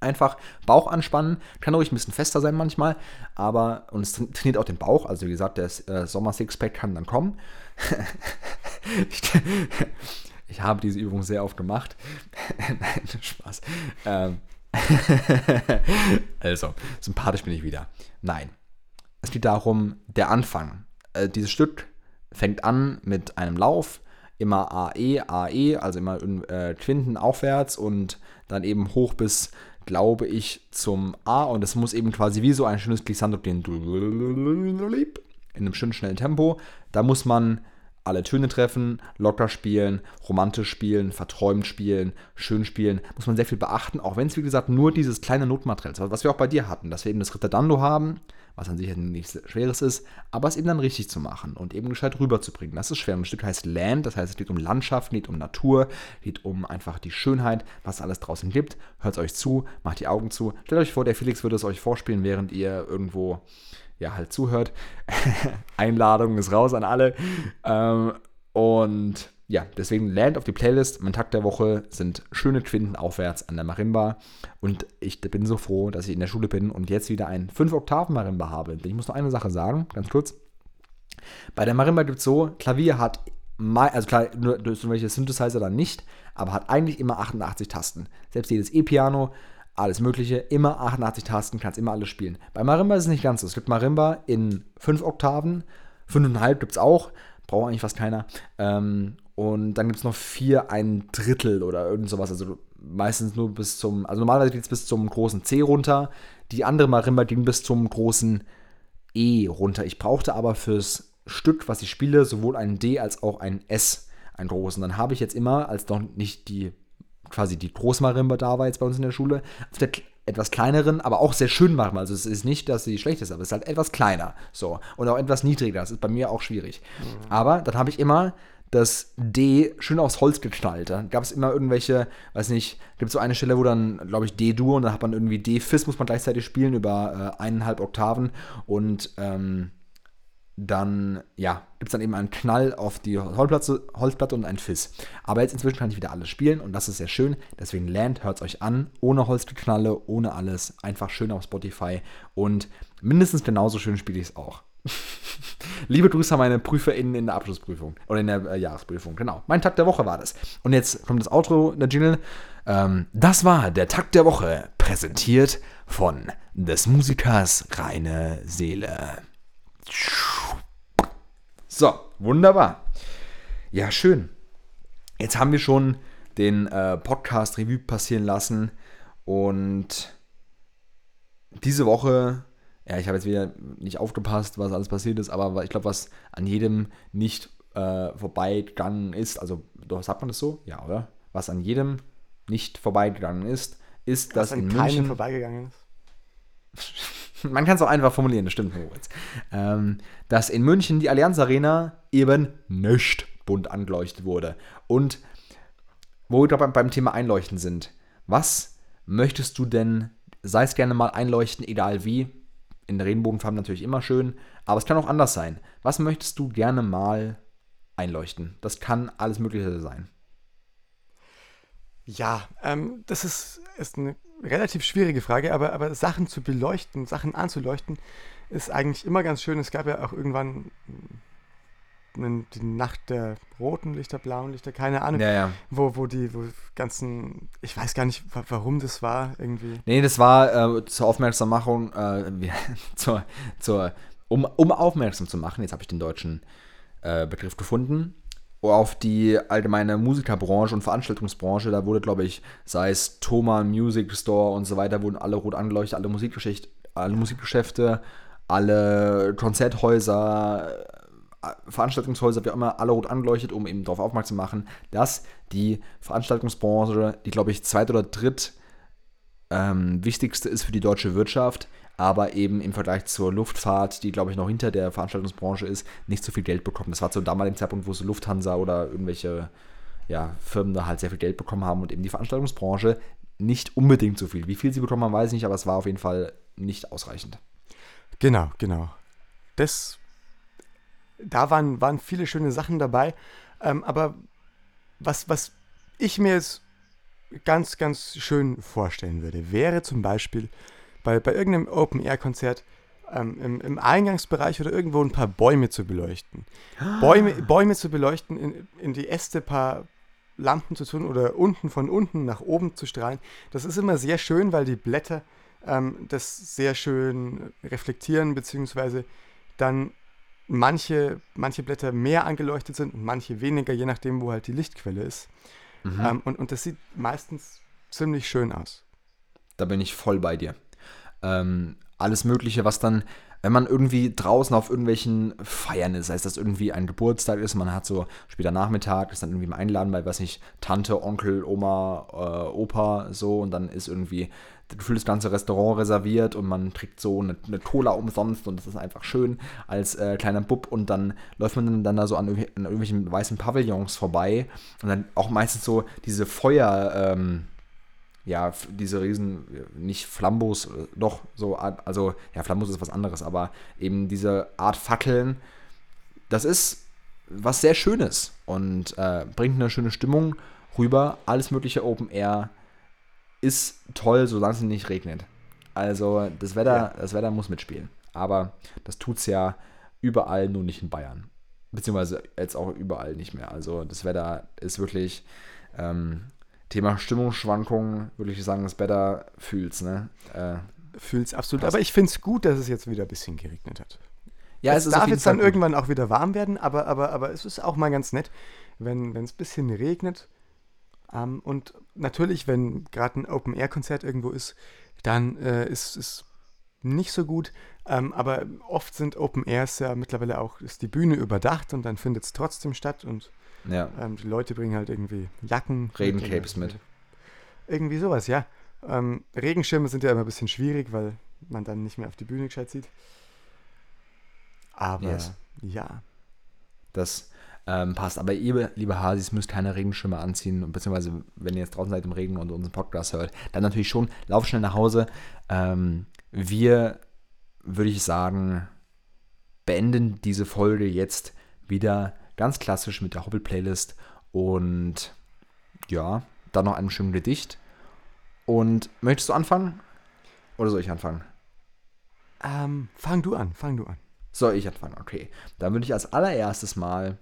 Einfach Bauch anspannen, kann ruhig ein bisschen fester sein manchmal, aber und es trainiert auch den Bauch, also wie gesagt, der äh, Sommer-Sixpack kann dann kommen. ich, ich, habe diese Übung sehr oft gemacht. Nein, Spaß. Ähm, also, sympathisch bin ich wieder. Nein. Es geht darum, der Anfang. Äh, dieses Stück fängt an mit einem Lauf, immer AE, AE, also immer äh, Quinten aufwärts und dann eben hoch bis, glaube ich, zum A. Und es muss eben quasi wie so ein schönes Glissando gehen. In einem schönen, schnellen Tempo. Da muss man alle Töne treffen, locker spielen, romantisch spielen, verträumt spielen, schön spielen, muss man sehr viel beachten, auch wenn es wie gesagt nur dieses kleine Notmaterial ist, was wir auch bei dir hatten, dass wir eben das Ritardando haben, was an sich nichts Schweres ist, aber es eben dann richtig zu machen und eben gescheit rüberzubringen. Das ist schwer. Ein Stück heißt Land, das heißt, es geht um Landschaft, geht um Natur, geht um einfach die Schönheit, was alles draußen gibt. Hört euch zu, macht die Augen zu. Stellt euch vor, der Felix würde es euch vorspielen, während ihr irgendwo ja, halt zuhört. Einladung ist raus an alle. Ähm, und ja, deswegen Land auf die Playlist. Mein Tag der Woche sind schöne Quinten aufwärts an der Marimba. Und ich bin so froh, dass ich in der Schule bin und jetzt wieder ein 5-Oktaven-Marimba habe. Ich muss noch eine Sache sagen, ganz kurz. Bei der Marimba gibt es so, Klavier hat, also klar, nur durch welche Synthesizer dann nicht, aber hat eigentlich immer 88 Tasten. Selbst jedes E-Piano alles Mögliche, immer 88 Tasten, kannst immer alles spielen. Bei Marimba ist es nicht ganz so. Es gibt Marimba in 5 Oktaven, 5,5 gibt es auch, braucht eigentlich fast keiner. Ähm, und dann gibt es noch 4, ein Drittel oder irgend sowas. Also meistens nur bis zum, also normalerweise geht es bis zum großen C runter. Die andere Marimba ging bis zum großen E runter. Ich brauchte aber fürs Stück, was ich spiele, sowohl ein D als auch ein S, ein großen. Dann habe ich jetzt immer, als noch nicht die quasi die Großmarimba da war jetzt bei uns in der Schule, auf der etwas kleineren, aber auch sehr schön machen. Also es ist nicht, dass sie schlecht ist, aber es ist halt etwas kleiner. So. Und auch etwas niedriger. Das ist bei mir auch schwierig. Mhm. Aber dann habe ich immer das D schön aufs Holz geknallt. Da gab es immer irgendwelche, weiß nicht, gibt es so eine Stelle, wo dann, glaube ich, D-Dur und dann hat man irgendwie D-Fis, muss man gleichzeitig spielen über äh, eineinhalb Oktaven und ähm, dann, ja, gibt es dann eben einen Knall auf die Holzplatte, Holzplatte und ein Fiss. Aber jetzt inzwischen kann ich wieder alles spielen und das ist sehr schön. Deswegen lernt, hört es euch an, ohne Holzgeknalle, ohne alles, einfach schön auf Spotify und mindestens genauso schön spiele ich es auch. Liebe Grüße an meine PrüferInnen in der Abschlussprüfung oder in der äh, Jahresprüfung. Genau. Mein Tag der Woche war das. Und jetzt kommt das Outro, der Jingle. Ähm, das war der Tag der Woche, präsentiert von des Musikers reine Seele. So, wunderbar. Ja, schön. Jetzt haben wir schon den äh, Podcast Revue passieren lassen und diese Woche ja, ich habe jetzt wieder nicht aufgepasst, was alles passiert ist, aber ich glaube, was an jedem nicht äh, vorbeigegangen ist, also doch sagt man das so? Ja, oder? Was an jedem nicht vorbeigegangen ist, ist, was dass an in München vorbeigegangen ist. man kann es auch einfach formulieren, das stimmt, Moritz. Ähm, dass in München die Allianz Arena eben nicht bunt angeleuchtet wurde. Und wo wir gerade beim Thema Einleuchten sind, was möchtest du denn, sei es gerne mal einleuchten, egal wie, in Regenbogenfarben natürlich immer schön, aber es kann auch anders sein. Was möchtest du gerne mal einleuchten? Das kann alles Mögliche sein. Ja, ähm, das ist, ist eine relativ schwierige Frage, aber, aber Sachen zu beleuchten, Sachen anzuleuchten, ist eigentlich immer ganz schön. Es gab ja auch irgendwann die Nacht der roten Lichter, blauen Lichter, keine Ahnung, ja, ja. Wo, wo die wo ganzen, ich weiß gar nicht, warum das war irgendwie. Nee, das war äh, zur Aufmerksammachung, äh, zur, zur, um, um aufmerksam zu machen, jetzt habe ich den deutschen äh, Begriff gefunden, auf die allgemeine Musikerbranche und Veranstaltungsbranche, da wurde, glaube ich, sei es Thoma Music Store und so weiter, wurden alle rot angeleuchtet, alle alle Musikgeschäfte, alle Konzerthäuser, Veranstaltungshäuser, wie auch immer, alle rot angeleuchtet, um eben darauf aufmerksam zu machen, dass die Veranstaltungsbranche, die glaube ich zweit- oder dritt ähm, wichtigste ist für die deutsche Wirtschaft, aber eben im Vergleich zur Luftfahrt, die glaube ich noch hinter der Veranstaltungsbranche ist, nicht so viel Geld bekommen. Das war zu damaligen Zeitpunkt, wo so Lufthansa oder irgendwelche ja, Firmen da halt sehr viel Geld bekommen haben und eben die Veranstaltungsbranche nicht unbedingt so viel. Wie viel sie bekommen haben, weiß ich nicht, aber es war auf jeden Fall nicht ausreichend. Genau, genau. Das da waren, waren viele schöne Sachen dabei. Ähm, aber was, was ich mir jetzt ganz, ganz schön vorstellen würde, wäre zum Beispiel bei, bei irgendeinem Open-Air-Konzert ähm, im, im, Eingangsbereich oder irgendwo ein paar Bäume zu beleuchten. Bäume, Bäume zu beleuchten, in, in die Äste ein paar Lampen zu tun oder unten von unten nach oben zu strahlen. Das ist immer sehr schön, weil die Blätter ähm, das sehr schön reflektieren, beziehungsweise dann manche, manche Blätter mehr angeleuchtet sind und manche weniger, je nachdem, wo halt die Lichtquelle ist. Mhm. Ähm, und, und das sieht meistens ziemlich schön aus. Da bin ich voll bei dir. Ähm, alles Mögliche, was dann, wenn man irgendwie draußen auf irgendwelchen Feiern ist, sei es das irgendwie ein Geburtstag ist, man hat so später Nachmittag, ist dann irgendwie mal eingeladen bei, weiß nicht, Tante, Onkel, Oma, äh, Opa, so, und dann ist irgendwie gefühlt das ganze Restaurant reserviert und man kriegt so eine, eine Cola umsonst und das ist einfach schön als äh, kleiner Bub und dann läuft man dann da so an, an, irgendwelchen weißen Pavillons vorbei und dann auch meistens so diese Feuer, ähm, ja, diese riesen, nicht Flambos, äh, doch, so, also, ja, Flambos ist was anderes, aber eben diese Art Fackeln, das ist was sehr Schönes und äh, bringt eine schöne Stimmung rüber, alles mögliche Open Air ist toll, solange es nicht regnet. Also das Wetter, ja. das Wetter muss mitspielen. Aber das tut es ja überall, nur nicht in Bayern. Beziehungsweise jetzt auch überall nicht mehr. Also das Wetter ist wirklich ähm, Thema Stimmungsschwankungen, würde ich sagen, das Wetter fühlt's, ne? Äh, fühlt's absolut. Passt. Aber ich finde es gut, dass es jetzt wieder ein bisschen geregnet hat. Ja, es, es darf jetzt dann gut. irgendwann auch wieder warm werden, aber, aber, aber es ist auch mal ganz nett, wenn es ein bisschen regnet ähm, und natürlich, wenn gerade ein Open-Air-Konzert irgendwo ist, dann äh, ist es nicht so gut. Ähm, aber oft sind Open Airs ja mittlerweile auch, ist die Bühne überdacht und dann findet es trotzdem statt und ja. ähm, die Leute bringen halt irgendwie Jacken. Regencapes mit. Irgendwie sowas, ja. Ähm, Regenschirme sind ja immer ein bisschen schwierig, weil man dann nicht mehr auf die Bühne gescheit sieht. Aber yes. ja. Das ähm, passt. Aber ihr, liebe Hasis, müsst keine Regenschirme anziehen, beziehungsweise wenn ihr jetzt draußen seid im Regen und unseren Podcast hört, dann natürlich schon, lauf schnell nach Hause. Ähm, wir, würde ich sagen, beenden diese Folge jetzt wieder ganz klassisch mit der Hobbit-Playlist und ja, dann noch einem schönen Gedicht. Und möchtest du anfangen? Oder soll ich anfangen? Ähm, fang du an, fang du an. Soll ich anfangen? Okay. Dann würde ich als allererstes mal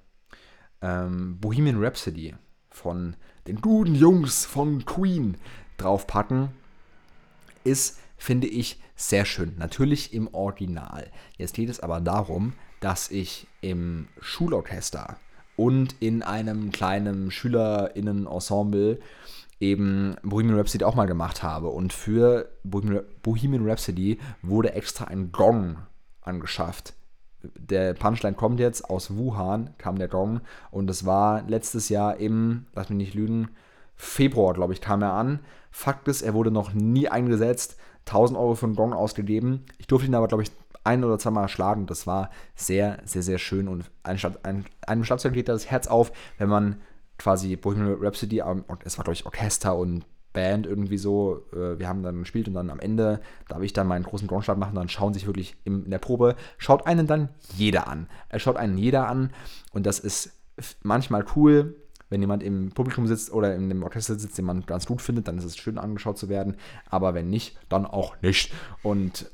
ähm, Bohemian Rhapsody von den guten Jungs von Queen draufpacken. Ist, finde ich, sehr schön. Natürlich im Original. Jetzt geht es aber darum, dass ich im Schulorchester und in einem kleinen SchülerInnen-Ensemble eben Bohemian Rhapsody auch mal gemacht habe. Und für Bohemian Rhapsody wurde extra ein Gong angeschafft der Punchline kommt jetzt aus Wuhan, kam der Gong. Und das war letztes Jahr im, lass mich nicht lügen, Februar, glaube ich, kam er an. Fakt ist, er wurde noch nie eingesetzt. 1000 Euro für einen Gong ausgegeben. Ich durfte ihn aber, glaube ich, ein oder zweimal schlagen. Das war sehr, sehr, sehr schön. Und ein, ein, einem Schlagzeug geht da das Herz auf, wenn man quasi Bohemian Rhapsody, es war, glaube ich, Orchester und Band irgendwie so. Äh, wir haben dann gespielt und dann am Ende darf ich dann meinen großen Gongstart machen. Dann schauen sich wirklich im, in der Probe, schaut einen dann jeder an. Er schaut einen jeder an und das ist manchmal cool. Wenn jemand im Publikum sitzt oder in dem Orchester sitzt, den man ganz gut findet, dann ist es schön angeschaut zu werden. Aber wenn nicht, dann auch nicht. Und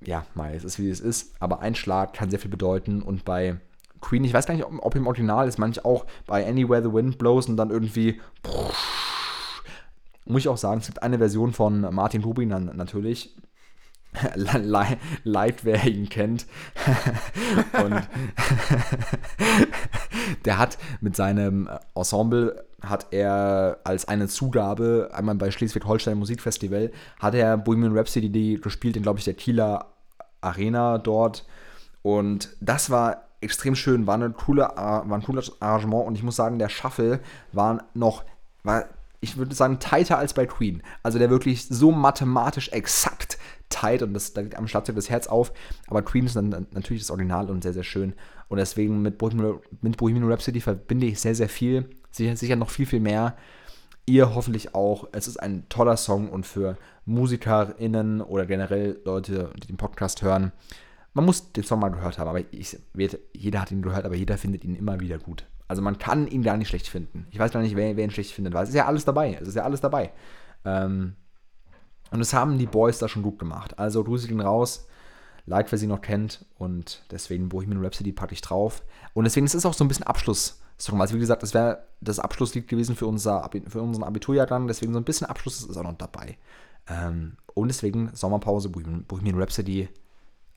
ja, mal, es ist wie es ist. Aber ein Schlag kann sehr viel bedeuten. Und bei Queen, ich weiß gar nicht, ob, ob im Original ist, manchmal auch bei Anywhere the Wind Blows und dann irgendwie. Pff, muss ich auch sagen, es gibt eine Version von Martin Rubin natürlich. Leid, wer ihn kennt. und der hat mit seinem Ensemble hat er als eine Zugabe einmal bei Schleswig-Holstein Musikfestival hat er Bohemian Rhapsody gespielt in glaube ich der Kieler Arena dort und das war extrem schön, war, eine coole, war ein cooles Arrangement und ich muss sagen, der Shuffle war noch war ich würde sagen, tighter als bei Queen. Also der wirklich so mathematisch exakt tight und das, da geht am Schlagzeug das Herz auf. Aber Queen ist dann natürlich das Original und sehr, sehr schön. Und deswegen mit Bohemian, mit Bohemian Rhapsody verbinde ich sehr, sehr viel. Sicher, sicher noch viel, viel mehr. Ihr hoffentlich auch. Es ist ein toller Song und für MusikerInnen oder generell Leute, die den Podcast hören, man muss den Song mal gehört haben. Aber ich, jeder hat ihn gehört, aber jeder findet ihn immer wieder gut. Also man kann ihn gar nicht schlecht finden. Ich weiß gar nicht, wer, wer ihn schlecht findet, weil es ist ja alles dabei. Es ist ja alles dabei. Ähm, und das haben die Boys da schon gut gemacht. Also Grüße gehen raus. Like, wer sie noch kennt. Und deswegen Bohemian Rhapsody packe ich drauf. Und deswegen ist es auch so ein bisschen Abschlusssong. Also wie gesagt, das wäre das Abschlusslied gewesen für, unser, für unseren Abiturjahrgang. Deswegen so ein bisschen Abschluss ist auch noch dabei. Ähm, und deswegen Sommerpause, Bohemian, Bohemian Rhapsody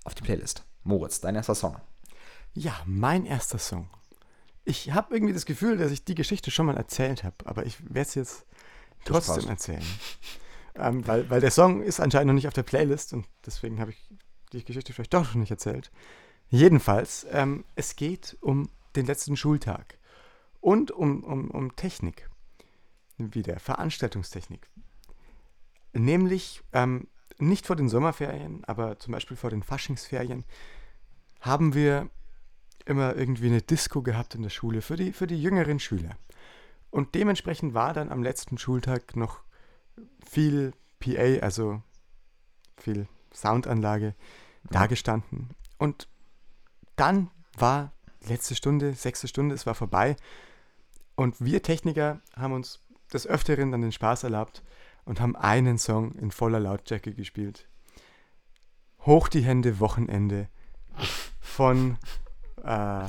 auf die Playlist. Moritz, dein erster Song. Ja, mein erster Song ich habe irgendwie das Gefühl, dass ich die Geschichte schon mal erzählt habe, aber ich werde es jetzt trotzdem erzählen. Ähm, weil, weil der Song ist anscheinend noch nicht auf der Playlist und deswegen habe ich die Geschichte vielleicht doch schon nicht erzählt. Jedenfalls, ähm, es geht um den letzten Schultag und um, um, um Technik. Wieder, Veranstaltungstechnik. Nämlich ähm, nicht vor den Sommerferien, aber zum Beispiel vor den Faschingsferien haben wir immer irgendwie eine Disco gehabt in der Schule für die, für die jüngeren Schüler. Und dementsprechend war dann am letzten Schultag noch viel PA, also viel Soundanlage, mhm. dagestanden. Und dann war letzte Stunde, sechste Stunde, es war vorbei. Und wir Techniker haben uns des Öfteren dann den Spaß erlaubt und haben einen Song in voller Lautstärke gespielt. Hoch die Hände, Wochenende von äh,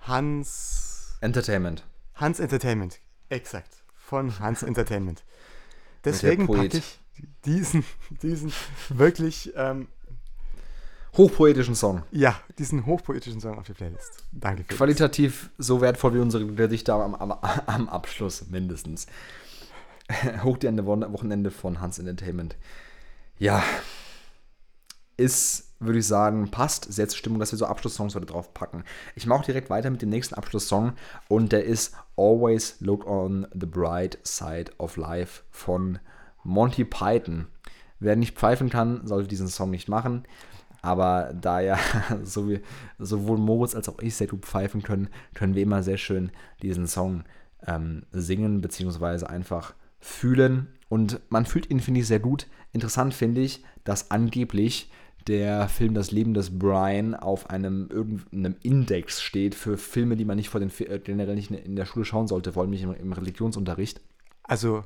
Hans. Entertainment. Hans Entertainment, exakt. Von Hans Entertainment. Deswegen packe ich diesen, diesen wirklich ähm, hochpoetischen Song. Ja, diesen hochpoetischen Song auf die Playlist. Danke. Für Qualitativ so wertvoll wie unsere Gedichte am, am, am Abschluss mindestens. Hoch die Ende Wochenende von Hans Entertainment. Ja, ist, würde ich sagen, passt sehr zur Stimmung, dass wir so Abschlusssongs heute drauf packen. Ich mache auch direkt weiter mit dem nächsten Abschlusssong und der ist Always Look on the Bright Side of Life von Monty Python. Wer nicht pfeifen kann, sollte diesen Song nicht machen. Aber da ja so wie, sowohl Moritz als auch ich sehr gut pfeifen können, können wir immer sehr schön diesen Song ähm, singen, beziehungsweise einfach fühlen. Und man fühlt ihn, finde ich, sehr gut. Interessant finde ich, dass angeblich der Film Das Leben des Brian auf einem irgendeinem Index steht für Filme, die man nicht vor den äh, generell nicht in der Schule schauen sollte, vor allem nicht im, im Religionsunterricht. Also,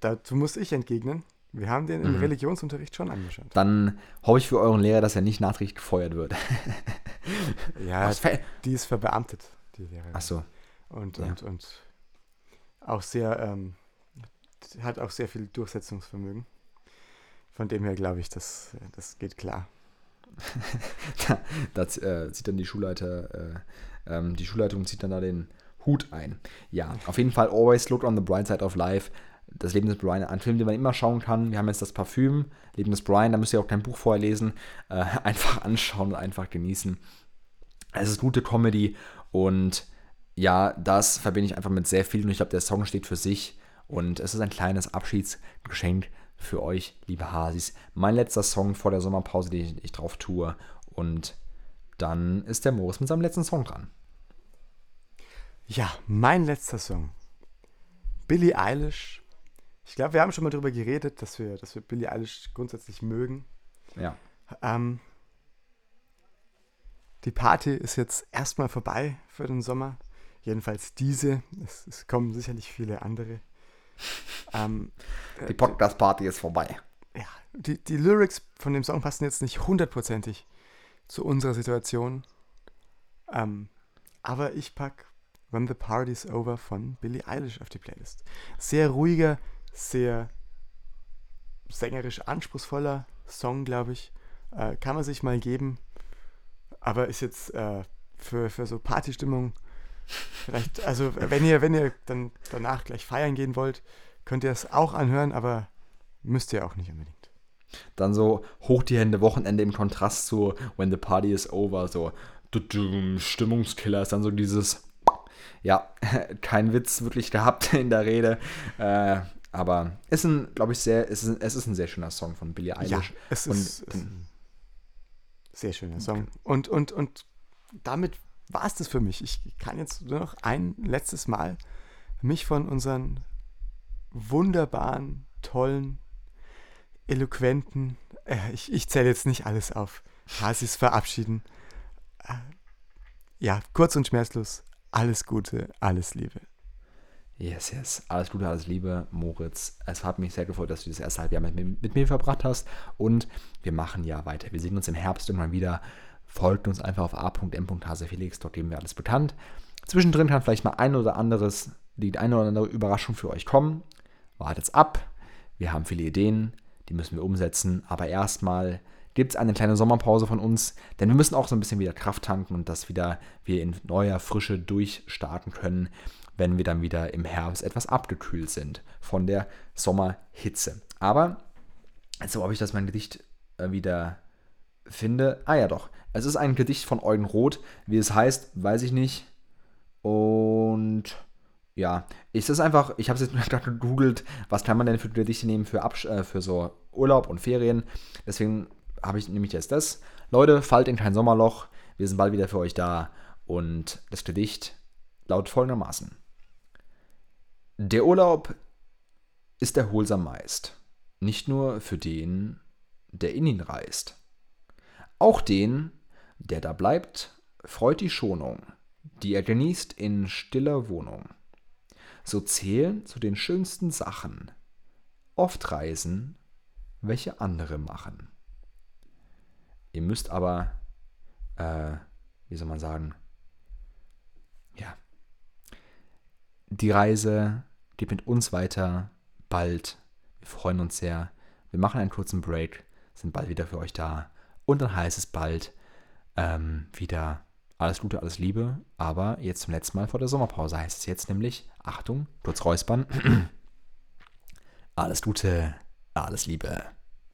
dazu muss ich entgegnen. Wir haben den im mhm. Religionsunterricht schon angeschaut. Dann hoffe ich für euren Lehrer, dass er nicht nachträglich gefeuert wird. ja, die ist verbeamtet, die Lehrerin. Ach so. Und, und, ja. und auch sehr, ähm, hat auch sehr viel Durchsetzungsvermögen. Von dem her glaube ich, das, das geht klar. da, äh, zieht dann die Schulleiter, äh, ähm, die Schulleitung zieht dann da den Hut ein. Ja, auf jeden Fall always look on the bright side of life das Leben des Brian, ein Film, den man immer schauen kann. Wir haben jetzt das Parfüm, Leben des Brian, da müsst ihr auch kein Buch vorher lesen. Äh, einfach anschauen und einfach genießen. Es ist gute Comedy und ja, das verbinde ich einfach mit sehr viel und ich glaube, der Song steht für sich und es ist ein kleines Abschiedsgeschenk für euch, liebe Hasis. Mein letzter Song vor der Sommerpause, den ich drauf tue und dann ist der Moritz mit seinem letzten Song dran. Ja, mein letzter Song. Billie Eilish ich glaube, wir haben schon mal darüber geredet, dass wir, dass wir Billie Eilish grundsätzlich mögen. Ja. Ähm, die Party ist jetzt erstmal vorbei für den Sommer. Jedenfalls diese. Es, es kommen sicherlich viele andere. Ähm, die Podcast-Party ist vorbei. Ja, die, die Lyrics von dem Song passen jetzt nicht hundertprozentig zu unserer Situation. Ähm, aber ich packe When the Party's Over von Billie Eilish auf die Playlist. Sehr ruhiger, sehr sängerisch anspruchsvoller Song, glaube ich. Äh, kann man sich mal geben. Aber ist jetzt äh, für, für so Partystimmung vielleicht, also wenn ihr, wenn ihr dann danach gleich feiern gehen wollt, könnt ihr es auch anhören, aber müsst ihr auch nicht unbedingt. Dann so hoch die Hände Wochenende im Kontrast zu When the Party is over, so Stimmungskiller ist dann so dieses, ja, kein Witz wirklich gehabt in der Rede. Äh, aber es ist ein, glaube ich, sehr, es ist, es ist ein sehr schöner Song von Billie Eilish. Ja, es ist, und, ist ein sehr schöner Song. Und, und, und damit war es das für mich. Ich kann jetzt nur noch ein letztes Mal mich von unseren wunderbaren, tollen, eloquenten, äh, ich, ich zähle jetzt nicht alles auf, Hasis verabschieden. Äh, ja, kurz und schmerzlos, alles Gute, alles Liebe. Yes, yes. Alles Gute, alles Liebe, Moritz. Es hat mich sehr gefreut, dass du das erste Halbjahr mit mir, mit mir verbracht hast. Und wir machen ja weiter. Wir sehen uns im Herbst irgendwann wieder. Folgt uns einfach auf a.m.hasefelix. Dort geben wir alles bekannt. Zwischendrin kann vielleicht mal ein oder anderes, die eine oder andere Überraschung für euch kommen. Wartet's ab. Wir haben viele Ideen, die müssen wir umsetzen. Aber erstmal gibt es eine kleine Sommerpause von uns, denn wir müssen auch so ein bisschen wieder Kraft tanken und dass wieder wir in neuer Frische durchstarten können wenn wir dann wieder im Herbst etwas abgekühlt sind von der Sommerhitze. Aber, also ob ich das mein Gedicht äh, wieder finde. Ah ja, doch. Es ist ein Gedicht von Eugen Roth. Wie es heißt, weiß ich nicht. Und ja, ist es einfach, ich habe es jetzt gerade gegoogelt, was kann man denn für Gedichte nehmen für, Absch äh, für so Urlaub und Ferien. Deswegen habe ich nämlich jetzt das. Leute, fallt in kein Sommerloch. Wir sind bald wieder für euch da. Und das Gedicht lautet folgendermaßen. Der Urlaub ist erholsam meist, nicht nur für den, der in ihn reist. Auch den, der da bleibt, freut die Schonung, die er genießt in stiller Wohnung. So zählen zu den schönsten Sachen oft Reisen, welche andere machen. Ihr müsst aber, äh, wie soll man sagen, ja, die Reise geht mit uns weiter bald. Wir freuen uns sehr. Wir machen einen kurzen Break, sind bald wieder für euch da. Und dann heißt es bald ähm, wieder alles Gute, alles Liebe. Aber jetzt zum letzten Mal vor der Sommerpause heißt es jetzt nämlich, Achtung, kurz räuspern. alles Gute, alles Liebe.